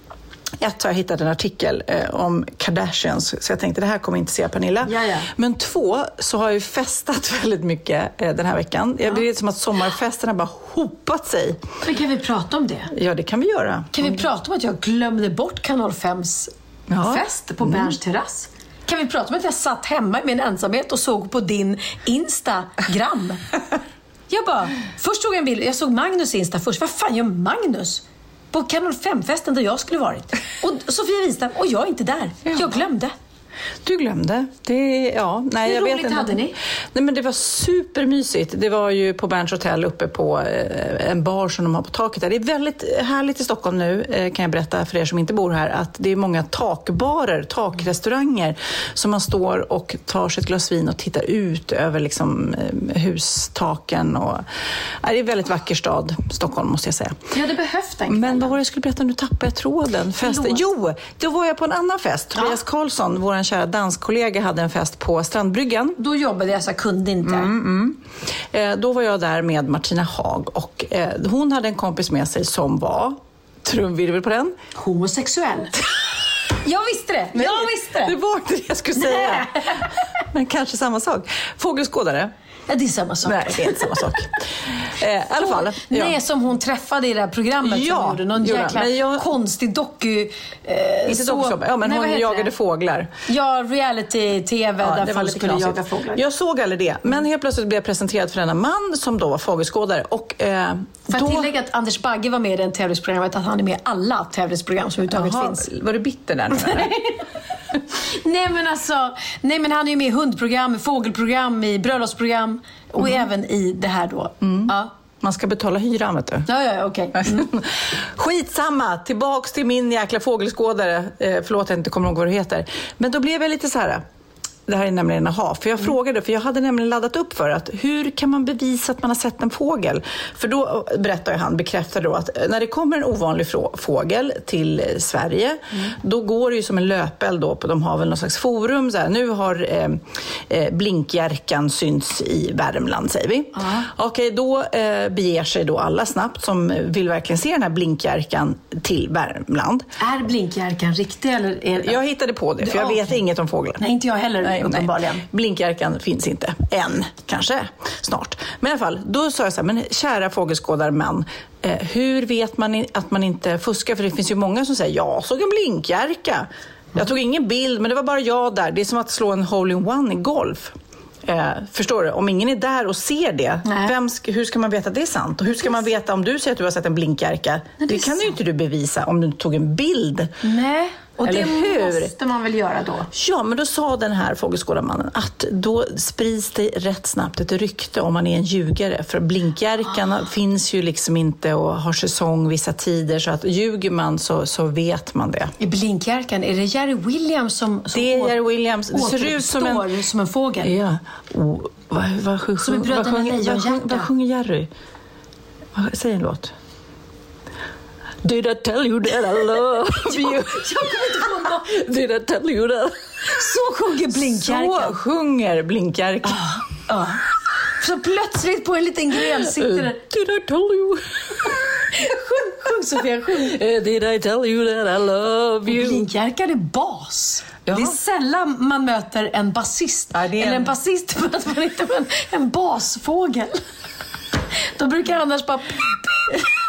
Ett, har jag hittat en artikel eh, om Kardashians, så jag tänkte det här kommer intressera Pernilla. Ja, ja. Men två, så har jag ju festat [laughs] väldigt mycket eh, den här veckan. Jag blir som att sommarfesterna bara hopat sig. Men kan vi prata om det? Ja, det kan vi göra. Kan vi prata om att jag glömde bort Kanal 5s Ja. fest på Berns terrass? Kan vi prata om att jag satt hemma i min ensamhet och såg på din Instagram? [laughs] jag bara, först såg jag en bild, jag såg Magnus Insta först. Vad fan gör Magnus? På Kanal 5-festen där jag skulle varit. Och Sofia Wistam, och jag är inte där. Jag glömde. Du glömde. Det, ja, nej, Hur jag vet roligt inte. hade ni? Nej, men det var supermysigt. Det var ju på Berns hotell uppe på eh, en bar som de har på taket. Där. Det är väldigt härligt i Stockholm nu, eh, kan jag berätta för er som inte bor här, att det är många takbarer, takrestauranger, som man står och tar sig ett glas vin och tittar ut över liksom, eh, hustaken. Och, nej, det är en väldigt vacker stad, Stockholm, måste jag säga. Jag hade behövt den Men vad var det jag skulle berätta? Nu tappade jag tråden. Fest. Jo, då var jag på en annan fest. Tobias Karlsson, vår kära danskollega, hade en fest på Strandbryggan. Då jobbade jag så jag kunde inte. Mm. Eh, då var jag där med Martina Haag och eh, hon hade en kompis med sig som var, trumvirvel på den. Homosexuell. [laughs] jag visste det! jag visste det! Det var inte det jag skulle säga. Men kanske samma sak. Fågelskådare. Ja, det är samma sak. Nej, det är inte samma sak. [laughs] Eh, I alla fall. ja. Nej, som hon träffade i det här programmet Ja, som gjorde någon gjorde jäkla jag- konstig doku... Eh, Inte så- dokusåpa. Ja, men Nej, hon jagade det? fåglar. Ja, reality-tv Ja, där folk skulle jaga fåglar. Jag såg aldrig det, men helt plötsligt blev jag presenterad för denna man som då var fågelskådare. Och, eh, jag då... tillägga att Anders Bagge var med i det tävlingsprogrammet, att han är med i alla tävlingsprogram som överhuvudtaget finns. Var du bitter där nu? [laughs] [laughs] Nej men alltså, nej men han är ju med i hundprogram, fågelprogram, i bröllopsprogram och Mm. även i det här då. Ja, Man ska betala hyran, vet du. ja, ja okej. Mm. [laughs] Skitsamma, tillbaks till min jäkla fågelskådare. Eh, förlåt att jag inte kommer ihåg vad du heter. Men då blev jag lite så här. Det här är nämligen aha, för jag frågade, för jag hade nämligen laddat upp för att hur kan man bevisa att man har sett en fågel? För då berättade han, bekräftade då att eh, när det kommer en ovanlig fågel till eh, Sverige, då går det ju som en löpeld då, på, de har väl någon slags forum, så här, nu har eh, eh, blinkjärkan synts i Värmland, säger vi. Okej, då eh, beger sig då alla snabbt som vill verkligen se den här blinkjärkan till Värmland. Är blinkjärkan riktig eller? Är... Jag hittade på det, för jag Ja, vet okej. inget om fåglar. Nej, inte jag heller uppenbarligen. Blinkjärkan finns inte än, kanske snart. Men i alla fall, då sa jag så här, men kära fågelskådarmän, eh, hur vet man att man inte fuskar? För det finns ju många som säger, jag såg en blinkjärka. Jag tog ingen bild, men det var bara jag där. Det är som att slå en hole-in-one i golf. Eh, förstår du? Om ingen är där och ser det, Nej. sk- hur ska man veta att det är sant? Och hur ska man veta om du säger att du har sett en blinkjärka? det det kan ju inte du bevisa om du tog en bild. Nej, och Eller det hur? måste man väl göra då? Ja, men då sa den här fågelskådarmannen att då sprids det rätt snabbt ett rykte om man är en ljugare. För blinkjärkan Ah. finns ju liksom inte och har säsong vissa tider. Så att ljuger man så, så vet man det. I blinkjärkan, är det Jerry Williams som, som Det är Jerry Williams. Det ser ut som en... som en fågel? Ja. Oh, vad, vad, vad, vad, vad, Lejonhjärta. sjunger- vad sjunger Jerry? Vad- Säg en låt. Did I tell you that I love [laughs] you? Jag kommer inte på något. Did I tell you that... Så sjunger blinkjärkan. Så sjunger blinkjärkan. Ja. Så plötsligt på en liten gren sitter det... Did I tell you? Sjung, sjung Sofia, sjung. Eh, Did I tell you that I love you? Blinkjärkan är bas. Ja. Det är sällan man möter en basist. Ja, Eller en basist möter man inte, men en basfågel. Då brukar annars bara...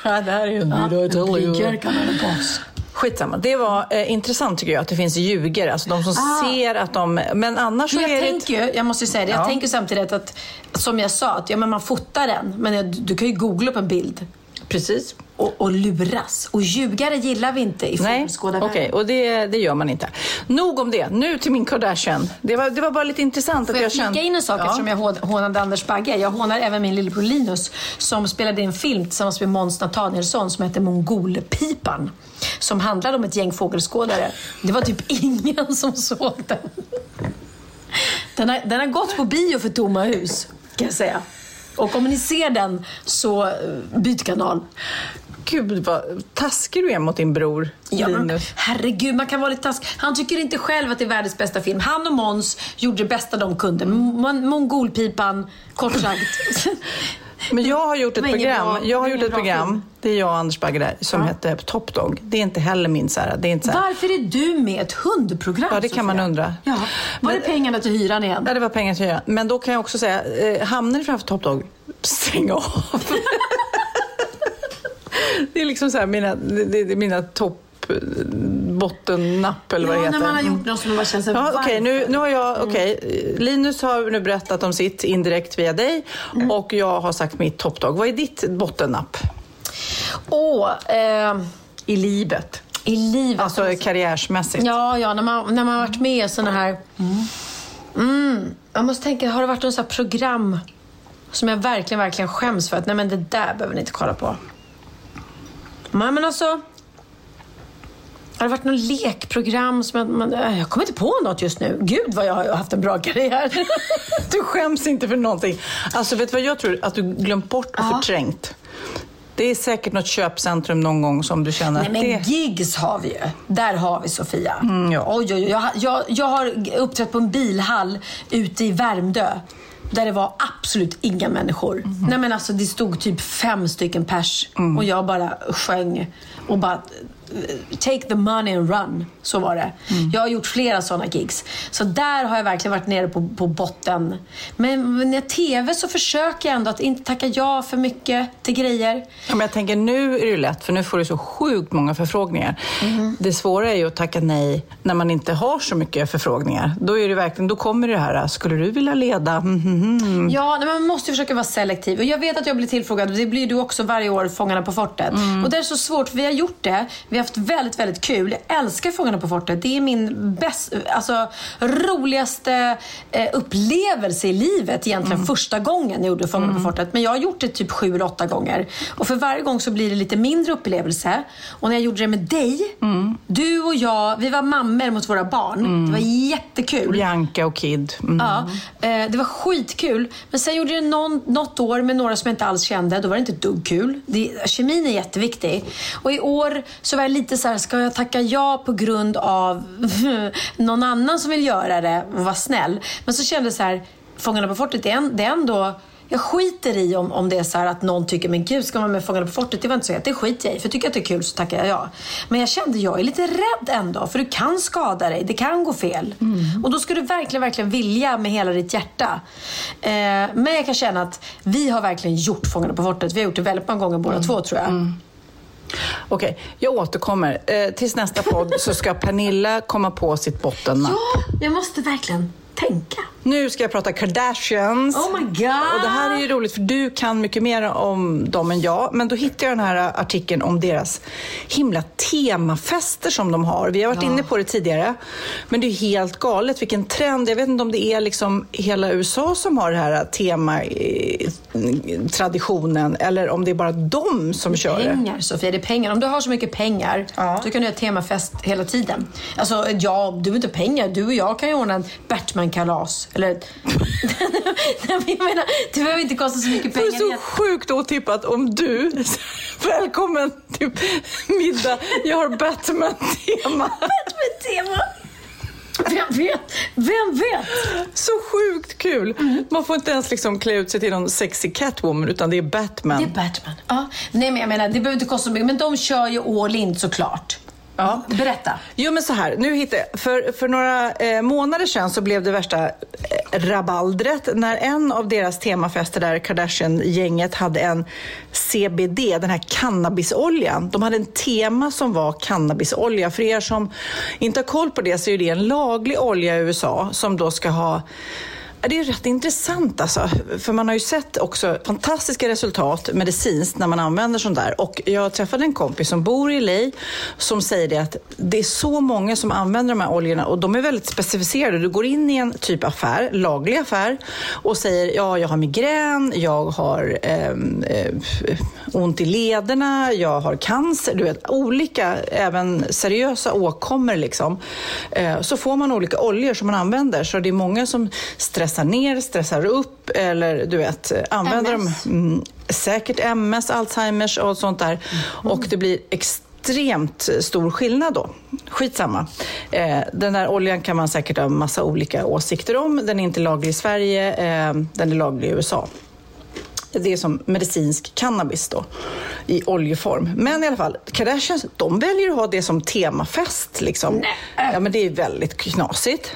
[laughs] Ja, det här är en tell you? Blinkjärkan är en bas. Skitsamma. Det var eh, intressant tycker jag att det finns ljugor. Alltså de som Ah. ser att de... Men annars Men jag är det... tänker ju, jag måste säga det, jag Ja. tänker samtidigt att, som jag sa, att ja, men man fotar den, men du kan ju googla upp en bild Precis. och, och luras. Och ljugare gillar vi inte i Nej, fågelskådarvärlden. okej. Och det, det gör man inte. Nog om det. Nu till min Kardashian. Det var, det var bara lite intressant Får att jag jag flika kände... in en sak Ja. eftersom jag hå- hånade Anders Bagge? Jag hånar även min lillebror Linus som spelade en film tillsammans med Måns Nathanielsson som heter Mongolpipan. Som handlade om ett gäng fågelskådare. Det var typ [laughs] ingen som såg den. Den har, den har gått på bio för tomma hus, kan jag säga. Och om ni ser den, så eh, byt kanal. Gud vad taskig du är mot din bror Ja, Linus. herregud, man kan vara lite taskig. Han tycker inte själv att det är världens bästa film. Han och Måns gjorde det bästa de kunde. Mongolpipan, kort sagt. Men jag har gjort ett Det ingen program, bra- jag har gjort ett program, film. det är jag och Anders Bagge där, som Ja. hette Top Dog. Det är inte heller min så här, det är inte så här. Varför är du med i ett hundprogram? Ja, det kan man undra. Ja. Var Men- är pengarna till hyran igen? Ja, det var pengar till göra. Men då kan jag också säga, eh, hamnar ni framför Top Dog, stäng av. [laughs] det är liksom så här, mina, det, det mina topp bottennapp eller vad det Ja, heter. när man har Mm. gjort något som man bara känner sig Ja, okej, nu, varför? nu har jag, okej, Linus har nu berättat om sitt indirekt via dig Mm. och jag har sagt mitt toppdag. Vad är ditt bottennapp Åh, eh, i livet? i livet. Alltså karriärsmässigt. Ja, ja, när man, när man har varit med i sådana här... Mm, jag måste tänka, har det varit något program som jag verkligen, verkligen skäms för? Att nej men det där behöver ni inte kolla på. Nej men alltså... Har det varit något lekprogram som jag... Man, äh, jag kommer inte på något just nu. Gud vad jag har haft en bra karriär. [laughs] Du skäms inte för någonting. Alltså vet du vad jag tror? Att du glömt bort och Ja. förträngt. Det är säkert något köpcentrum någon gång som du känner Nej att men det... gigs har vi ju. Där har vi Sofia. Mm, ja. Oj, oj, oj. Jag, jag, jag har uppträtt på en bilhall ute i Värmdö. Där det var absolut inga människor. Mm. Nej men alltså det stod typ fem stycken pers. Och jag bara sjöng och bara Take the money and run. Så var det. Mm. Jag har gjort flera sådana gigs. Så där har jag verkligen varit nere på, på botten. Men när jag TV så försöker jag ändå att inte tacka ja för mycket till grejer. Ja, men jag tänker nu är det lätt för nu får du så sjukt många förfrågningar. Det svåra är ju att tacka nej när man inte har så mycket förfrågningar. Då, är det verkligen, då kommer det här, skulle du vilja leda? Mm, mm, mm. Ja, nej, men man måste ju försöka vara selektiv. Och jag vet att jag blir tillfrågad, det blir du också varje år, Fångarna på fortet. Och det är så svårt, vi har gjort det. Vi haft väldigt, väldigt kul. Jag älskar Fångarna på fortet. Det är min bäst, alltså, roligaste eh, upplevelse i livet egentligen första gången jag gjorde Fångarna på fortet. Men jag har gjort det typ sju eller åtta gånger. Och för varje gång så blir det lite mindre upplevelse. Och när jag gjorde det med dig, du och jag, vi var mammor mot våra barn. Det var jättekul. Bianca och Kid. Mm. Ja, eh, det var skitkul. Men sen gjorde jag någon, något år med några som jag inte alls kände. Då var det inte ett dugg kul. Det, kemin är jätteviktig. Och i år så var jag lite så här, ska jag tacka ja på grund av [laughs] någon annan som vill göra det och vara snäll? Men så kände jag så här, Fångarna på fortet, det är, en, det är ändå jag skiter i om, om det är så att någon tycker, men gud, ska man med Fångarna på fortet? Det var inte så. Det skiter jag i. För tycker jag att det är kul så tackar jag ja. Men jag kände, jag är lite rädd ändå. För du kan skada dig. Det kan gå fel. Och då ska du verkligen, verkligen vilja med hela ditt hjärta. Eh, men jag kan känna att vi har verkligen gjort Fångarna på fortet. Vi har gjort det väldigt många gånger båda två, tror jag. Okej, jag återkommer. Eh, tills nästa podd så ska Pernilla komma på sitt bottennapp. Ja, jag måste verkligen tänka. Nu ska jag prata Kardashians. Oh my god! Och det här är ju roligt för du kan mycket mer om dem än jag. Men då hittade jag den här artikeln om deras himla temafester som de har. Vi har varit inne på det tidigare. Men det är helt galet vilken trend. Jag vet inte om det är liksom hela USA som har det här tema-traditionen eller om det är bara de som kör det. Pengar, Sofia. Det är pengar. Om du har så mycket pengar, Ja. då kan du göra temafest hela tiden. Alltså, ja, du har inte pengar. Du och jag kan ju ordna en Batman-kalas. Eller... [laughs] Jag menar, det behöver inte kosta så mycket Det pengar. är så sjukt otippat om du, [laughs] välkommen till middag, jag har Batman-tema. Batman-tema! Vem vet? Vem vet? Så sjukt kul! Man får inte ens liksom klä ut sig till någon sexy Catwoman utan det är Batman. Det är Batman. Ja. Nej, men jag menar, det behöver inte kosta så mycket. Men de kör ju all in såklart. Ja. Berätta. Jo men så här, nu hittar jag. För, för några eh, månader sedan så blev det värsta eh, rabaldret när en av deras temafester där, Kardashian-gänget, hade en CBD, den här cannabisoljan. De hade en tema som var cannabisolja. För er som inte har koll på det så är det en laglig olja i USA som då ska ha det är rätt intressant alltså. För man har ju sett också fantastiska resultat medicinskt när man använder sånt där. Och jag träffade en kompis som bor i LA som säger det att det är så många som använder de här oljorna och de är väldigt specificerade. Du går in i en typ affär, laglig affär och säger ja, jag har migrän, jag har ehm, eh, ont i lederna, jag har cancer. Du vet, olika, även seriösa åkommor liksom. Eh, så får man olika oljor som man använder. Så det är många som stressar ner, stressar upp eller du vet, använder MS. dem. Mm, säkert MS, Alzheimers och sånt där. Och det blir extremt stor skillnad då. Skitsamma. Eh, den där oljan kan man säkert ha massa olika åsikter om. Den är inte laglig i Sverige, eh, den är laglig i USA. Det är som medicinsk cannabis då, i oljeform. Men i alla fall, Kardashians, de väljer att ha det som temafest. Liksom. Ja, men det är väldigt knasigt.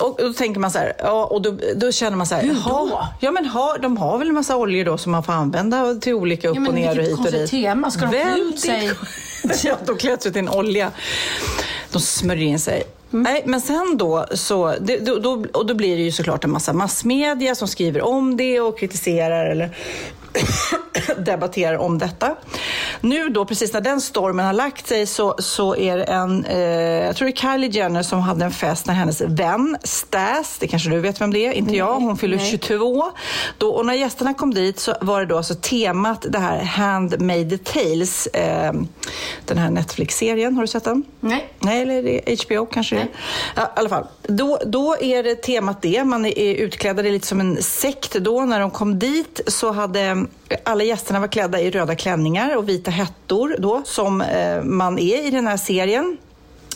Och då tänker man så här, ja, och då, då känner man så här, Hur då? "Jaha, Ja, men ha, de har väl en massa oljor då som man får använda till olika upp Ja, och ner och hit och dit. tema. Ska de klä ut sig? [laughs] ja, de klär ut sig till en olja. De smörjer in sig. Nej, men sen då, så, det, då, då, och då blir det ju såklart en massa massmedia som skriver om det och kritiserar eller [coughs] debatterar om detta. Nu då, precis när den stormen har lagt sig så, så är det en, eh, jag tror det är Kylie Jenner som hade en fest när hennes vän Stas, det kanske du vet vem det är, inte jag, hon fyller 22. Då, och när gästerna kom dit så var det då alltså temat det här Handmade Tales, eh, den här Netflix-serien, har du sett den? Nej. Nej, eller är det HBO kanske det är. Ja, I alla fall, då, då är det temat det. Man är är lite som en sekt då. När de kom dit så hade alla gästerna var klädda i röda klänningar och vita hettor då, som eh, man är i den här serien.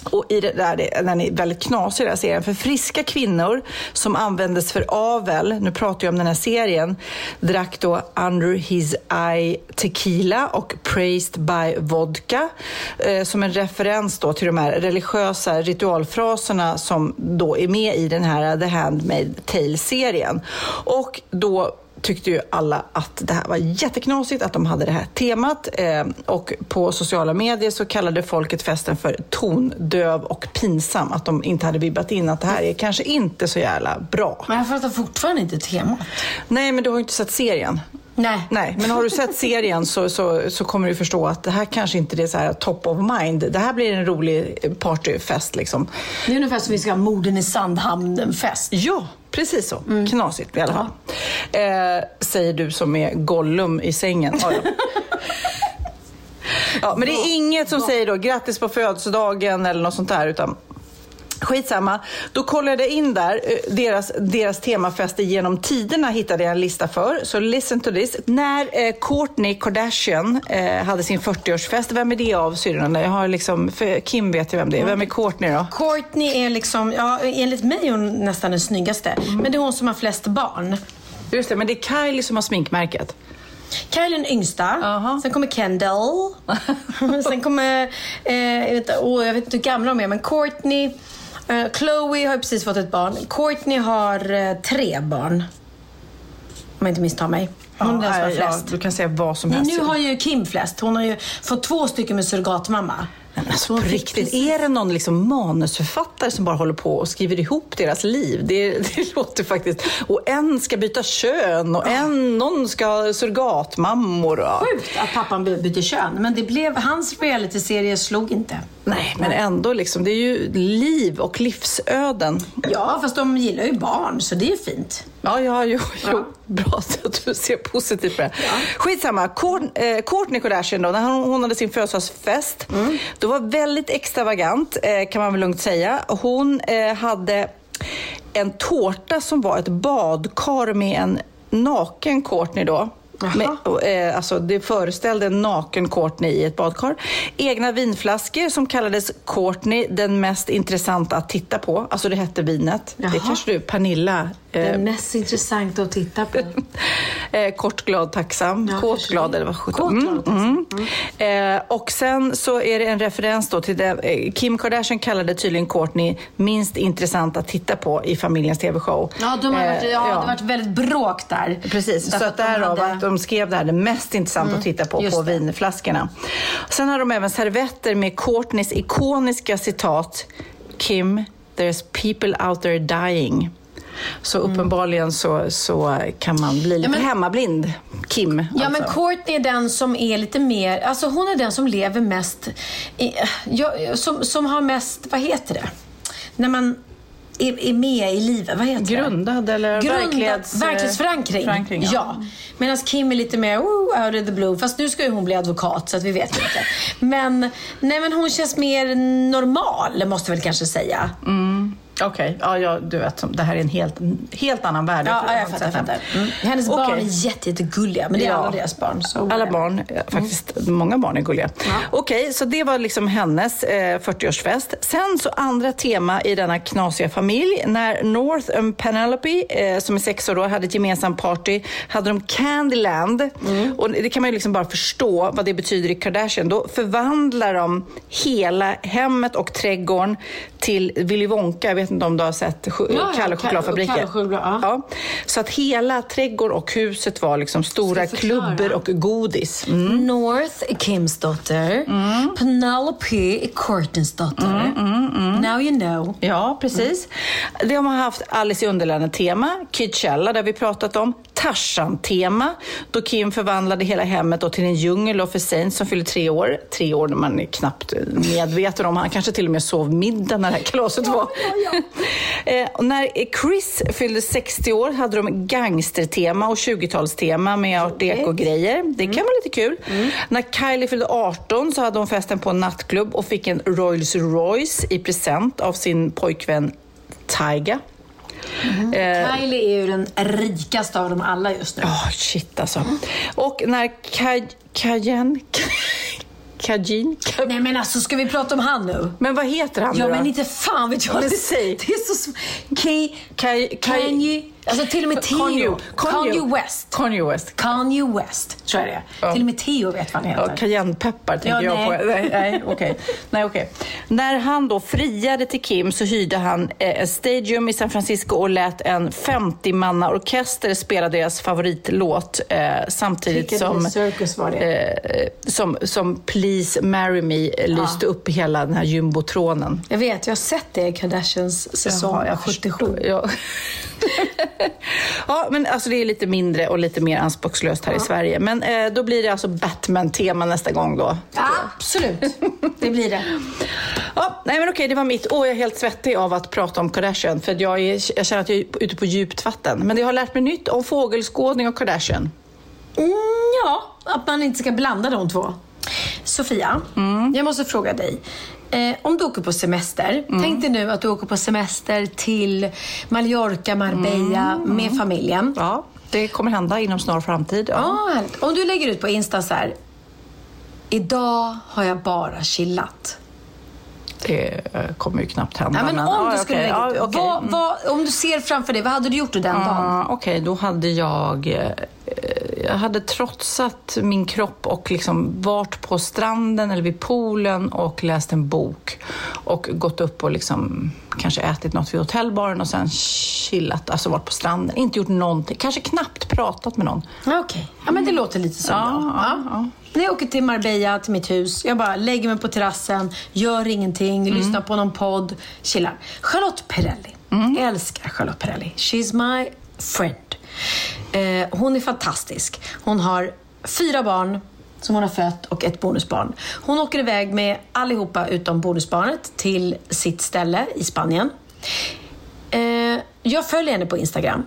Och i det där, den är väldigt knasig den här serien. För friska kvinnor som användes för avel, nu pratar jag om den här serien, drack då Under His Eye Tequila och Praised by Vodka. Eh, som en referens då till de här religiösa ritualfraserna som då är med i den här The Handmaid Tale-serien. Och då tyckte ju alla att det här var jätteknasigt att de hade det här temat. Eh, och på sociala medier så kallade folket festen för tondöv och pinsam. Att de inte hade vibbat in att det här är kanske inte så jävla bra. Men jag fattar fortfarande inte temat. Nej, men du har ju inte sett serien. Nej. Nej, men har du sett serien så, så, så kommer du förstå att det här kanske inte är så här top of mind. Det här blir en rolig partyfest liksom. Det är ungefär som vi ska ha morden i Sandhamnen-fest. Ja, precis så. Knasigt i alla fall. Eh, säger du som är Gollum i sängen. Ja, ja. [laughs] ja, men det är inget som säger då grattis på födelsedagen eller något sånt där. Utan Skitsamma. Då kollade jag in där, eh, deras, deras temafester genom tiderna hittade jag en lista för. Så listen to this. När eh, Kourtney Kardashian eh, hade sin 40-årsfest, vem är det av syrrorna? Jag har liksom, för Kim vet ju vem det är. Vem är Kourtney då? Courtney är liksom, ja, enligt mig är hon nästan den snyggaste. Men det är hon som har flest barn. Just det, men det är Kylie som har sminkmärket. Kylie är den yngsta. Aha. Sen kommer Kendall. [laughs] Sen kommer, eh, jag, vet, oh, jag vet inte hur gamla de är, men Courtney. Eh, Chloe har precis fått ett barn. Courtney har eh, tre barn. Om jag inte misstar mig. Hon är den som har nej, ja, flest. du kan säga vad som Nej, helst. nu har ju Kim flest. Hon har ju fått två stycken med surrogatmamma. Men alltså, på riktigt, är det någon liksom manusförfattare som bara håller på och skriver ihop deras liv? Det, [laughs] det låter faktiskt... Och en ska byta kön och en, någon ska ha surrogatmammor. Och, Sjukt att pappan by- bytte kön, men det blev, hans realityserie slog inte. nej, men ändå, liksom, det är ju liv och livsöden. Ja, fast de gillar ju barn, så det är fint. Ja, ja, jo, jo. Bra att du ser positivt på det. Skitsamma. Kour- eh, Kourtney Kardashian då, när hon, hade sin födelsedagsfest, det var väldigt extravagant eh, kan man väl lugnt säga. Hon eh, hade en tårta som var ett badkar med en naken Courtney då. Med, och, eh, alltså, det föreställde en naken Courtney i ett badkar. Egna vinflaskor som kallades Courtney den mest intressanta att titta på. Alltså det hette vinet. Jaha. Det kanske du, Pernilla, Det eh, är mest intressant att titta på. [laughs] Eh, kort, glad, tacksam. Ja, Kåt, glad eller vad sjutton. glad, Mm, mm. Eh, och sen så är det en referens då till det. Eh, Kim Kardashian kallade tydligen Courtney minst intressant att titta på i familjens TV-show. Ja, de har varit, Eh, ja, det har varit väldigt bråk där. Precis, så att därav hade- att de skrev det här, det mest intressant att titta på, just på det. vinflaskorna. Sen har de även servetter med Courtneys ikoniska citat Kim, there's people out there dying. Så uppenbarligen så, så kan man bli lite men- hemmablind, Kim. Ja, men alltså. Courtney är den som är lite mer, alltså hon är den som lever mest, i, ja, som, som har mest, vad heter det? När man är, är med i livet, vad heter Grundad det? eller verklighets- verklighetsförankring. förankring, ja. ja. Medan Kim är lite mer oh, out of the blue. Fast nu ska ju hon bli advokat så att vi vet inte. Men, nej, men hon känns mer normal, måste jag väl kanske säga. Okej, ja, ja, du vet, det här är en helt, helt annan värld. Ja, jag inte fattar. Jag fattar. Mm. Hennes barn Okej. är jätte, jättegulliga, men det är Ja. alla deras barn. Så Alla barn, ja, faktiskt många barn är gulliga. Okej, så det var liksom hennes eh, 40-årsfest. Sen så andra tema i denna knasiga familj. När North och Penelope, eh, som är sex år då, hade ett gemensamt party, hade de Candyland. Och det kan man ju liksom bara förstå vad det betyder i Kardashian. Då förvandlar de hela hemmet och trädgården till Willy Wonka. Jag vet inte om du har sett ch- Ja, Kalle och Kalle- chokladfabriken? Kalle och choklad, ja. Ja. Så att hela trädgården och huset var liksom stora klubbor och godis. Mm. North är Kims dotter. Penelope är Courtneys dotter. Now you know. Ja, precis. De har haft Alice i Underlandet-tema, Kidchella, där vi pratat om, Tarzan-tema, då Kim förvandlade hela hemmet till en djungel och för Saint som fyller tre år. Tre år när man är knappt medveten om. Han kanske till och med sov middag när det här kalaset var. [laughs] Eh, och när Chris fyllde 60 år hade de gangstertema och 20-talstema med art deco-grejer. Det kan vara lite kul. När Kylie fyllde 18 så hade hon festen på en nattklubb och fick en Rolls Royce i present av sin pojkvän Tyga. Eh, Kylie är ju den rikaste av dem alla just nu. Åh, shit alltså. Och när Kaj- Kajen... Kajin? Ka- Nej men alltså, ska vi prata om han nu? Men vad heter han Ja nu då? men inte fan vet jag. Men säg. det är så Kay, Kaj- Kaj- Kanye, alltså till och med Theo. Kanye- West. Kanye West. Kanye West, tror jag det. Ja. Till och med Theo vet vad han heter. Ja, cayennepeppar tänker Ja, jag nej. på. Nej, nej, okej. nej, okej. När han då friade till Kim så hyrde han eh, stadium i San Francisco och lät en 50-manna-orkester spela deras favoritlåt eh, samtidigt som, Circus var det. eh, som, som Please Marry Me eh, lyste upp hela den här jumbotronen. Jag vet, jag har sett det i Kardashians säsong Jaha, jag 77. förstår. Ja. [laughs] [laughs] ja, men alltså det är lite mindre och lite mer anspråkslöst här i Sverige. Men eh, då blir det alltså Batman-tema nästa gång då. Absolut, det blir det. [laughs] Ja, nej men okej, det var mitt. Åh, jag är helt svettig av att prata om Kardashian. För jag, är, jag känner att jag är ute på djupt vatten. Men jag har lärt mig nytt om fågelskådning och Kardashian. Mm, ja, att man inte ska blanda de två. Sofia, jag måste fråga dig. Eh, om du åker på semester, tänk dig nu att du åker på semester till Mallorca, Marbella med familjen. Ja, det kommer hända inom snar framtid. Ja. Ja. Om du lägger ut på Insta så här. Idag har jag bara chillat. Det eh, kommer ju knappt hända. Ja, men om ja, du skulle okej, lägga okej. vad, vad, om du ser framför dig, vad hade du gjort den dagen? Ja, Okej, då hade jag... eh, Jag hade trotsat min kropp och liksom varit på stranden eller vid poolen och läst en bok. Och gått upp och liksom kanske ätit något vid hotellbaren och sen chillat, alltså varit på stranden. Inte gjort någonting, kanske knappt pratat med någon. Ja, Okej, ja, men det låter lite som Ja, jag. ja, ja. När jag åker till Marbella, till mitt hus, jag bara lägger mig på terrassen, gör ingenting, Mm. lyssnar på någon podd, chillar. Charlotte Perrelli. Mm. Jag älskar Charlotte Perrelli. She's my friend. Eh, hon är fantastisk. Hon har fyra barn som hon har fött och ett bonusbarn. Hon åker iväg med allihopa utom bonusbarnet till sitt ställe i Spanien. Eh, jag följer henne på Instagram.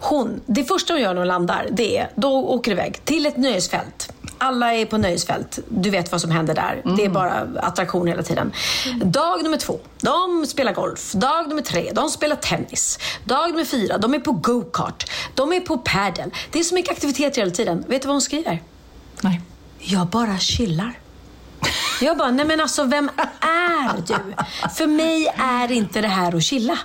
Hon, det första hon gör när hon landar, det är, då åker iväg till ett nöjesfält. Alla är på nöjesfält. Du vet vad som händer där. Det är bara attraktion hela tiden. Dag nummer två, de spelar golf. Dag nummer tre, de spelar tennis. Dag nummer fyra, de är på go-kart. De är på padel. Det är så mycket aktiviteter hela tiden. Vet du vad hon skriver? Nej. Jag bara chillar. Jag bara, nej men alltså vem är du? För mig är inte det här att chilla.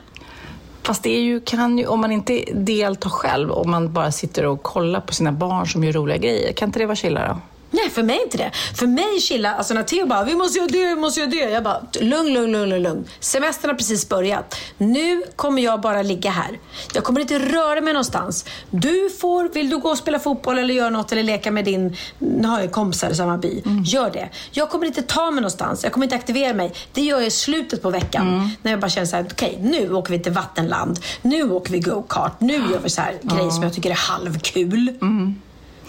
Fast det är ju, kan ju, om man inte deltar själv, om man bara sitter och kollar på sina barn som gör roliga grejer, kan inte det vara chillare? Nej, för mig inte det. För mig chilla, alltså när Theo bara, vi måste göra det, vi måste göra det. Jag bara, lugn, lugn, lugn, lugn. Semestern har precis börjat. Nu kommer jag bara ligga här. Jag kommer inte röra mig någonstans. Du får, vill du gå och spela fotboll eller göra något eller leka med din, nu har jag kompisar i samma by. Gör det. Jag kommer inte ta mig någonstans. Jag kommer inte aktivera mig. Det gör jag i slutet på veckan. När jag bara känner så här, okej, nu åker vi till vattenland. Nu åker vi go-kart. Nu gör vi så här grejer som jag tycker är halvkul.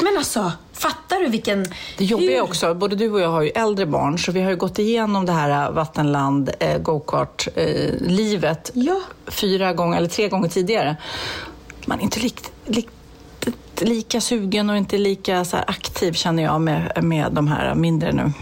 Men alltså, fattar du vilken... Det jobbiga är också, både du och jag har ju äldre barn, så vi har ju gått igenom det här äh, vattenland, eh, go-kart-livet Ja. fyra gånger, eller tre gånger tidigare. Man är inte likt, likt, lika sugen och inte lika så aktiv känner jag med, med de här mindre nu.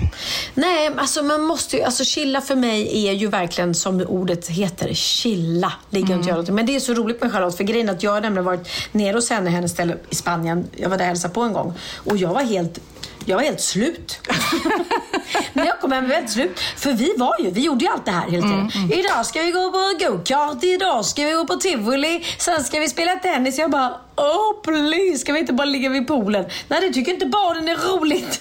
Nej, alltså man måste ju, alltså chilla för mig är ju verkligen som ordet heter, chilla. Ligger inte mm. Men det är så roligt med Charlotte, för grejen är att jag har nämligen varit nere hos henne, hennes ställe i Spanien. Jag var där och hälsade på en gång och jag var helt jag var helt slut. [laughs] När jag kom hem var jag helt slut. För vi var ju, vi gjorde ju allt det här hela tiden. Idag ska vi gå på go-kart, idag ska vi gå på tivoli, sen ska vi spela tennis. Jag bara, oh please, ska vi inte bara ligga vid poolen? Nej, det tycker inte barnen är roligt.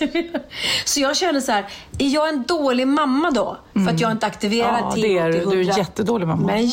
[laughs] så jag känner så här, är jag en dålig mamma då? För att jag inte aktiverar Ja, till det är du. Du är hundra? jättedålig mamma. Men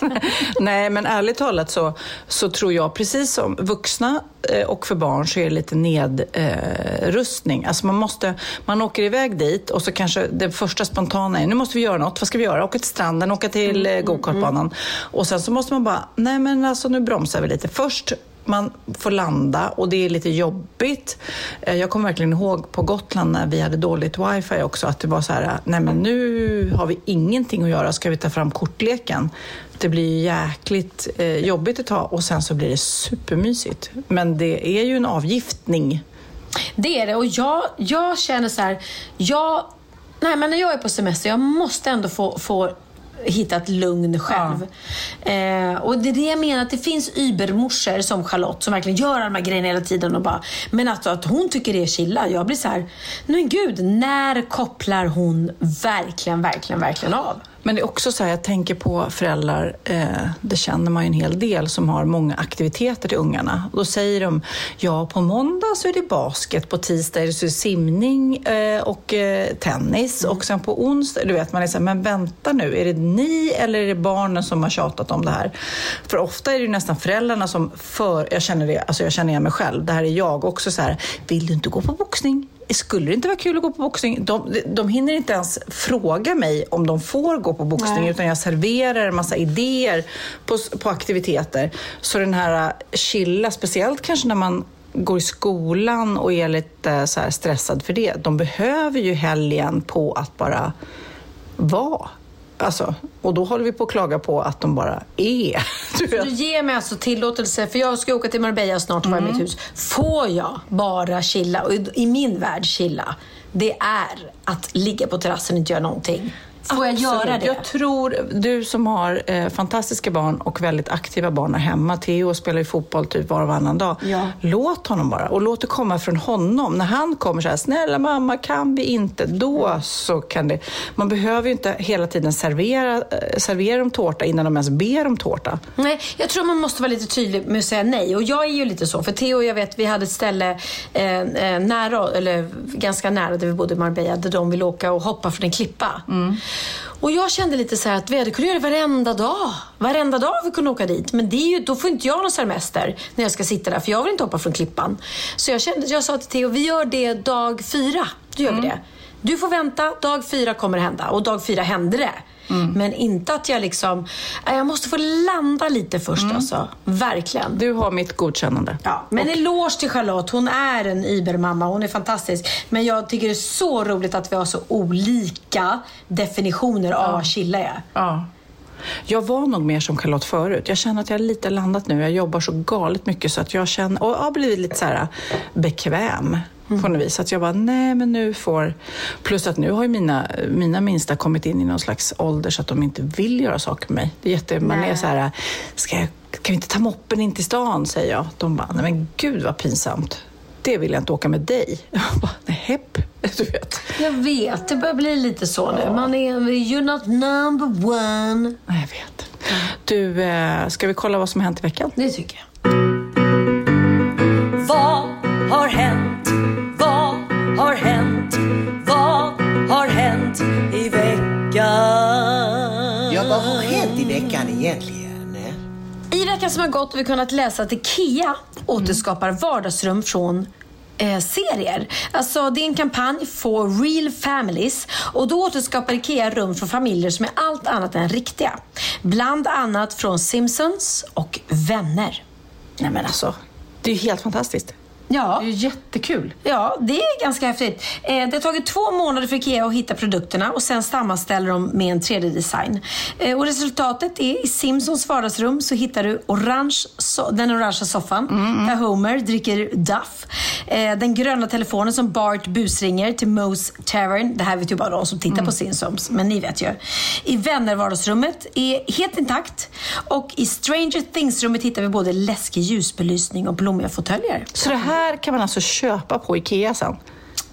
[laughs] Nej, men ärligt talat så, så tror jag, precis som vuxna eh, och för barn, så är det lite nedrustning. Alltså man, måste, man åker iväg dit och så kanske det första spontana är, nu måste vi göra något. Vad ska vi göra? Åka till stranden, åka till Mm, eh, gokartbanan. Och sen så måste man bara, nej men alltså nu bromsar vi lite. Först man får landa och det är lite jobbigt. Eh, jag kommer verkligen ihåg på Gotland när vi hade dåligt wifi också att det var så här, eh, nej men nu har vi ingenting att göra, ska vi ta fram kortleken? Det blir jäkligt eh, jobbigt ett tag och sen så blir det supermysigt. Men det är ju en avgiftning. Det är det och jag, jag känner så här, jag, nej men när jag är på semester, jag måste ändå få, få hitta ett lugn själv. Eh, och det är det jag menar, att det finns übermorsor som Charlotte som verkligen gör alla de här grejerna hela tiden och bara, men att, att hon tycker det är chilla, jag blir så här, men gud, när kopplar hon verkligen, verkligen, verkligen av? Men det är också så här, jag tänker på föräldrar, eh, det känner man ju en hel del, som har många aktiviteter till ungarna. Då säger de, ja på måndag så är det basket, på tisdag är det så simning eh, och eh, tennis och sen på onsdag, du vet man är så här, men vänta nu, är det ni eller är det barnen som har tjatat om det här? För ofta är det ju nästan föräldrarna som för, jag känner det, alltså jag känner igen mig själv, det här är jag också så här, vill du inte gå på boxning? Skulle det inte vara kul att gå på boxning? De, de hinner inte ens fråga mig om de får gå på boxning utan jag serverar en massa idéer på, på aktiviteter. Så den här äh, chilla, speciellt kanske när man går i skolan och är lite så stressad för det. De behöver ju helgen på att bara vara. Alltså, och då håller vi på att klaga på att de bara är. [laughs] Du. Du ger mig alltså tillåtelse, för jag ska åka till Marbella snart och Mm. mitt hus. Får jag bara chilla, och i- i min värld chilla, det är att ligga på terrassen och inte göra någonting. Får jag göra det? Jag tror, du som har eh, fantastiska barn och väldigt aktiva barn här hemma, Theo spelar ju fotboll typ var och varannan dag. Ja. Låt honom bara och låt det komma från honom. När han kommer så här, snälla mamma, kan vi inte? Då så kan det. Man behöver ju inte hela tiden servera, eh, servera dem tårta innan de ens ber om tårta. Nej, jag tror man måste vara lite tydlig med att säga nej. Och jag är ju lite så. För Theo och jag vet, vi hade ett ställe eh, eh, nära, eller ganska nära där vi bodde i Marbella, där de ville åka och hoppa från en klippa. Och jag kände lite så här att vi hade kunnat göra det varenda dag. Varenda dag vi kunde åka dit. Men det är ju, då får inte jag någon semester när jag ska sitta där, för jag vill inte hoppa från klippan. Så jag, kände, jag sa till Theo, vi gör det dag fyra. Då gör vi det. Du får vänta, dag fyra kommer det hända. Och dag fyra hände det. Men inte att jag liksom... Nej, Jag måste få landa lite först alltså. Verkligen. Du har mitt godkännande. Ja, men eloge till Charlotte. Hon är en übermamma. Hon är fantastisk. Men jag tycker det är så roligt att vi har så olika definitioner av vad chilla är. Ja. Jag var nog mer som Charlotte förut. Jag känner att jag är lite landat nu. Jag jobbar så galet mycket så att jag känner, och har blivit lite så här bekväm. På något vis. Att jag bara, nej men nu får... Plus att nu har ju mina, mina minsta kommit in i någon slags ålder så att de inte vill göra saker med mig. Det är jätte, man är så här, ska jag, kan vi inte ta moppen in till stan? säger jag. De bara, nej men gud vad pinsamt. Det vill jag inte åka med dig. [laughs] Jag bara, nej hepp. [laughs] Du vet. Jag vet, det börjar bli lite så nu. Man är, you're not number one. Nej, jag vet. Du, eh, ska vi kolla vad som har hänt i veckan? Det tycker jag. Vad har hänt? Har hänt? Vad har hänt i veckan? Ja, vad har hänt i veckan egentligen? I veckan som har gått har vi kunnat läsa att IKEA återskapar vardagsrum från eh, serier. Alltså det är en kampanj for real families och då återskapar IKEA rum för familjer som är allt annat än riktiga. Bland annat från Simpsons och Vänner. Nej men alltså, det är ju helt fantastiskt. Ja. Det är ju jättekul. Ja, det är ganska häftigt. Eh, det har tagit två månader för IKEA att hitta produkterna och sen sammanställer de med en 3D-design. Eh, och resultatet är i Simpsons vardagsrum så hittar du orange, so den orangea soffan där Homer dricker Duff. Eh, den gröna telefonen som Bart busringer till Moe's Tavern. Det här vet ju bara de som tittar på Simpsons, men ni vet ju. I vänner-vardagsrummet är helt intakt och i Stranger Things-rummet hittar vi både läskig ljusbelysning och blommiga fåtöljer. Så det här kan man alltså köpa på IKEA sen?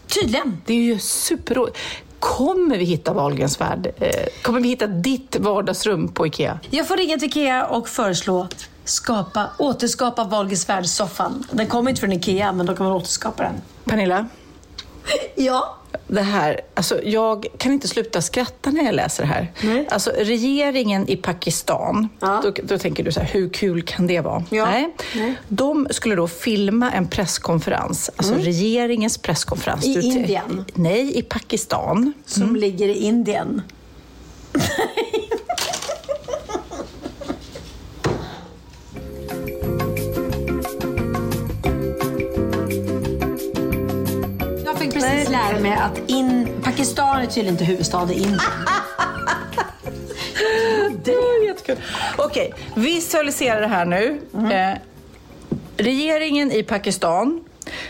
Tydligen. Det är ju superroligt. Kommer vi hitta Wahlgrens värld? Eh, Kommer vi hitta ditt vardagsrum på IKEA? Jag får ringa till IKEA och föreslå skapa, återskapa Wahlgrens värld-soffan. Den kommer inte från IKEA, men de kommer återskapa den. Pernilla? Ja. Det här, alltså jag kan inte sluta skratta när jag läser det här. Nej. Alltså regeringen i Pakistan, Ja. då, då tänker du så här, hur kul kan det vara? Ja. Nej. Nej. De skulle då filma en presskonferens, alltså regeringens presskonferens. I Du- Indien? Nej, i Pakistan. Som ligger i Indien. [laughs] Precis lära mig att in, Pakistan är tydligen inte huvudstad i Indien. [laughs] Det är jättekul. Okej, visualisera det här nu. Eh, regeringen i Pakistan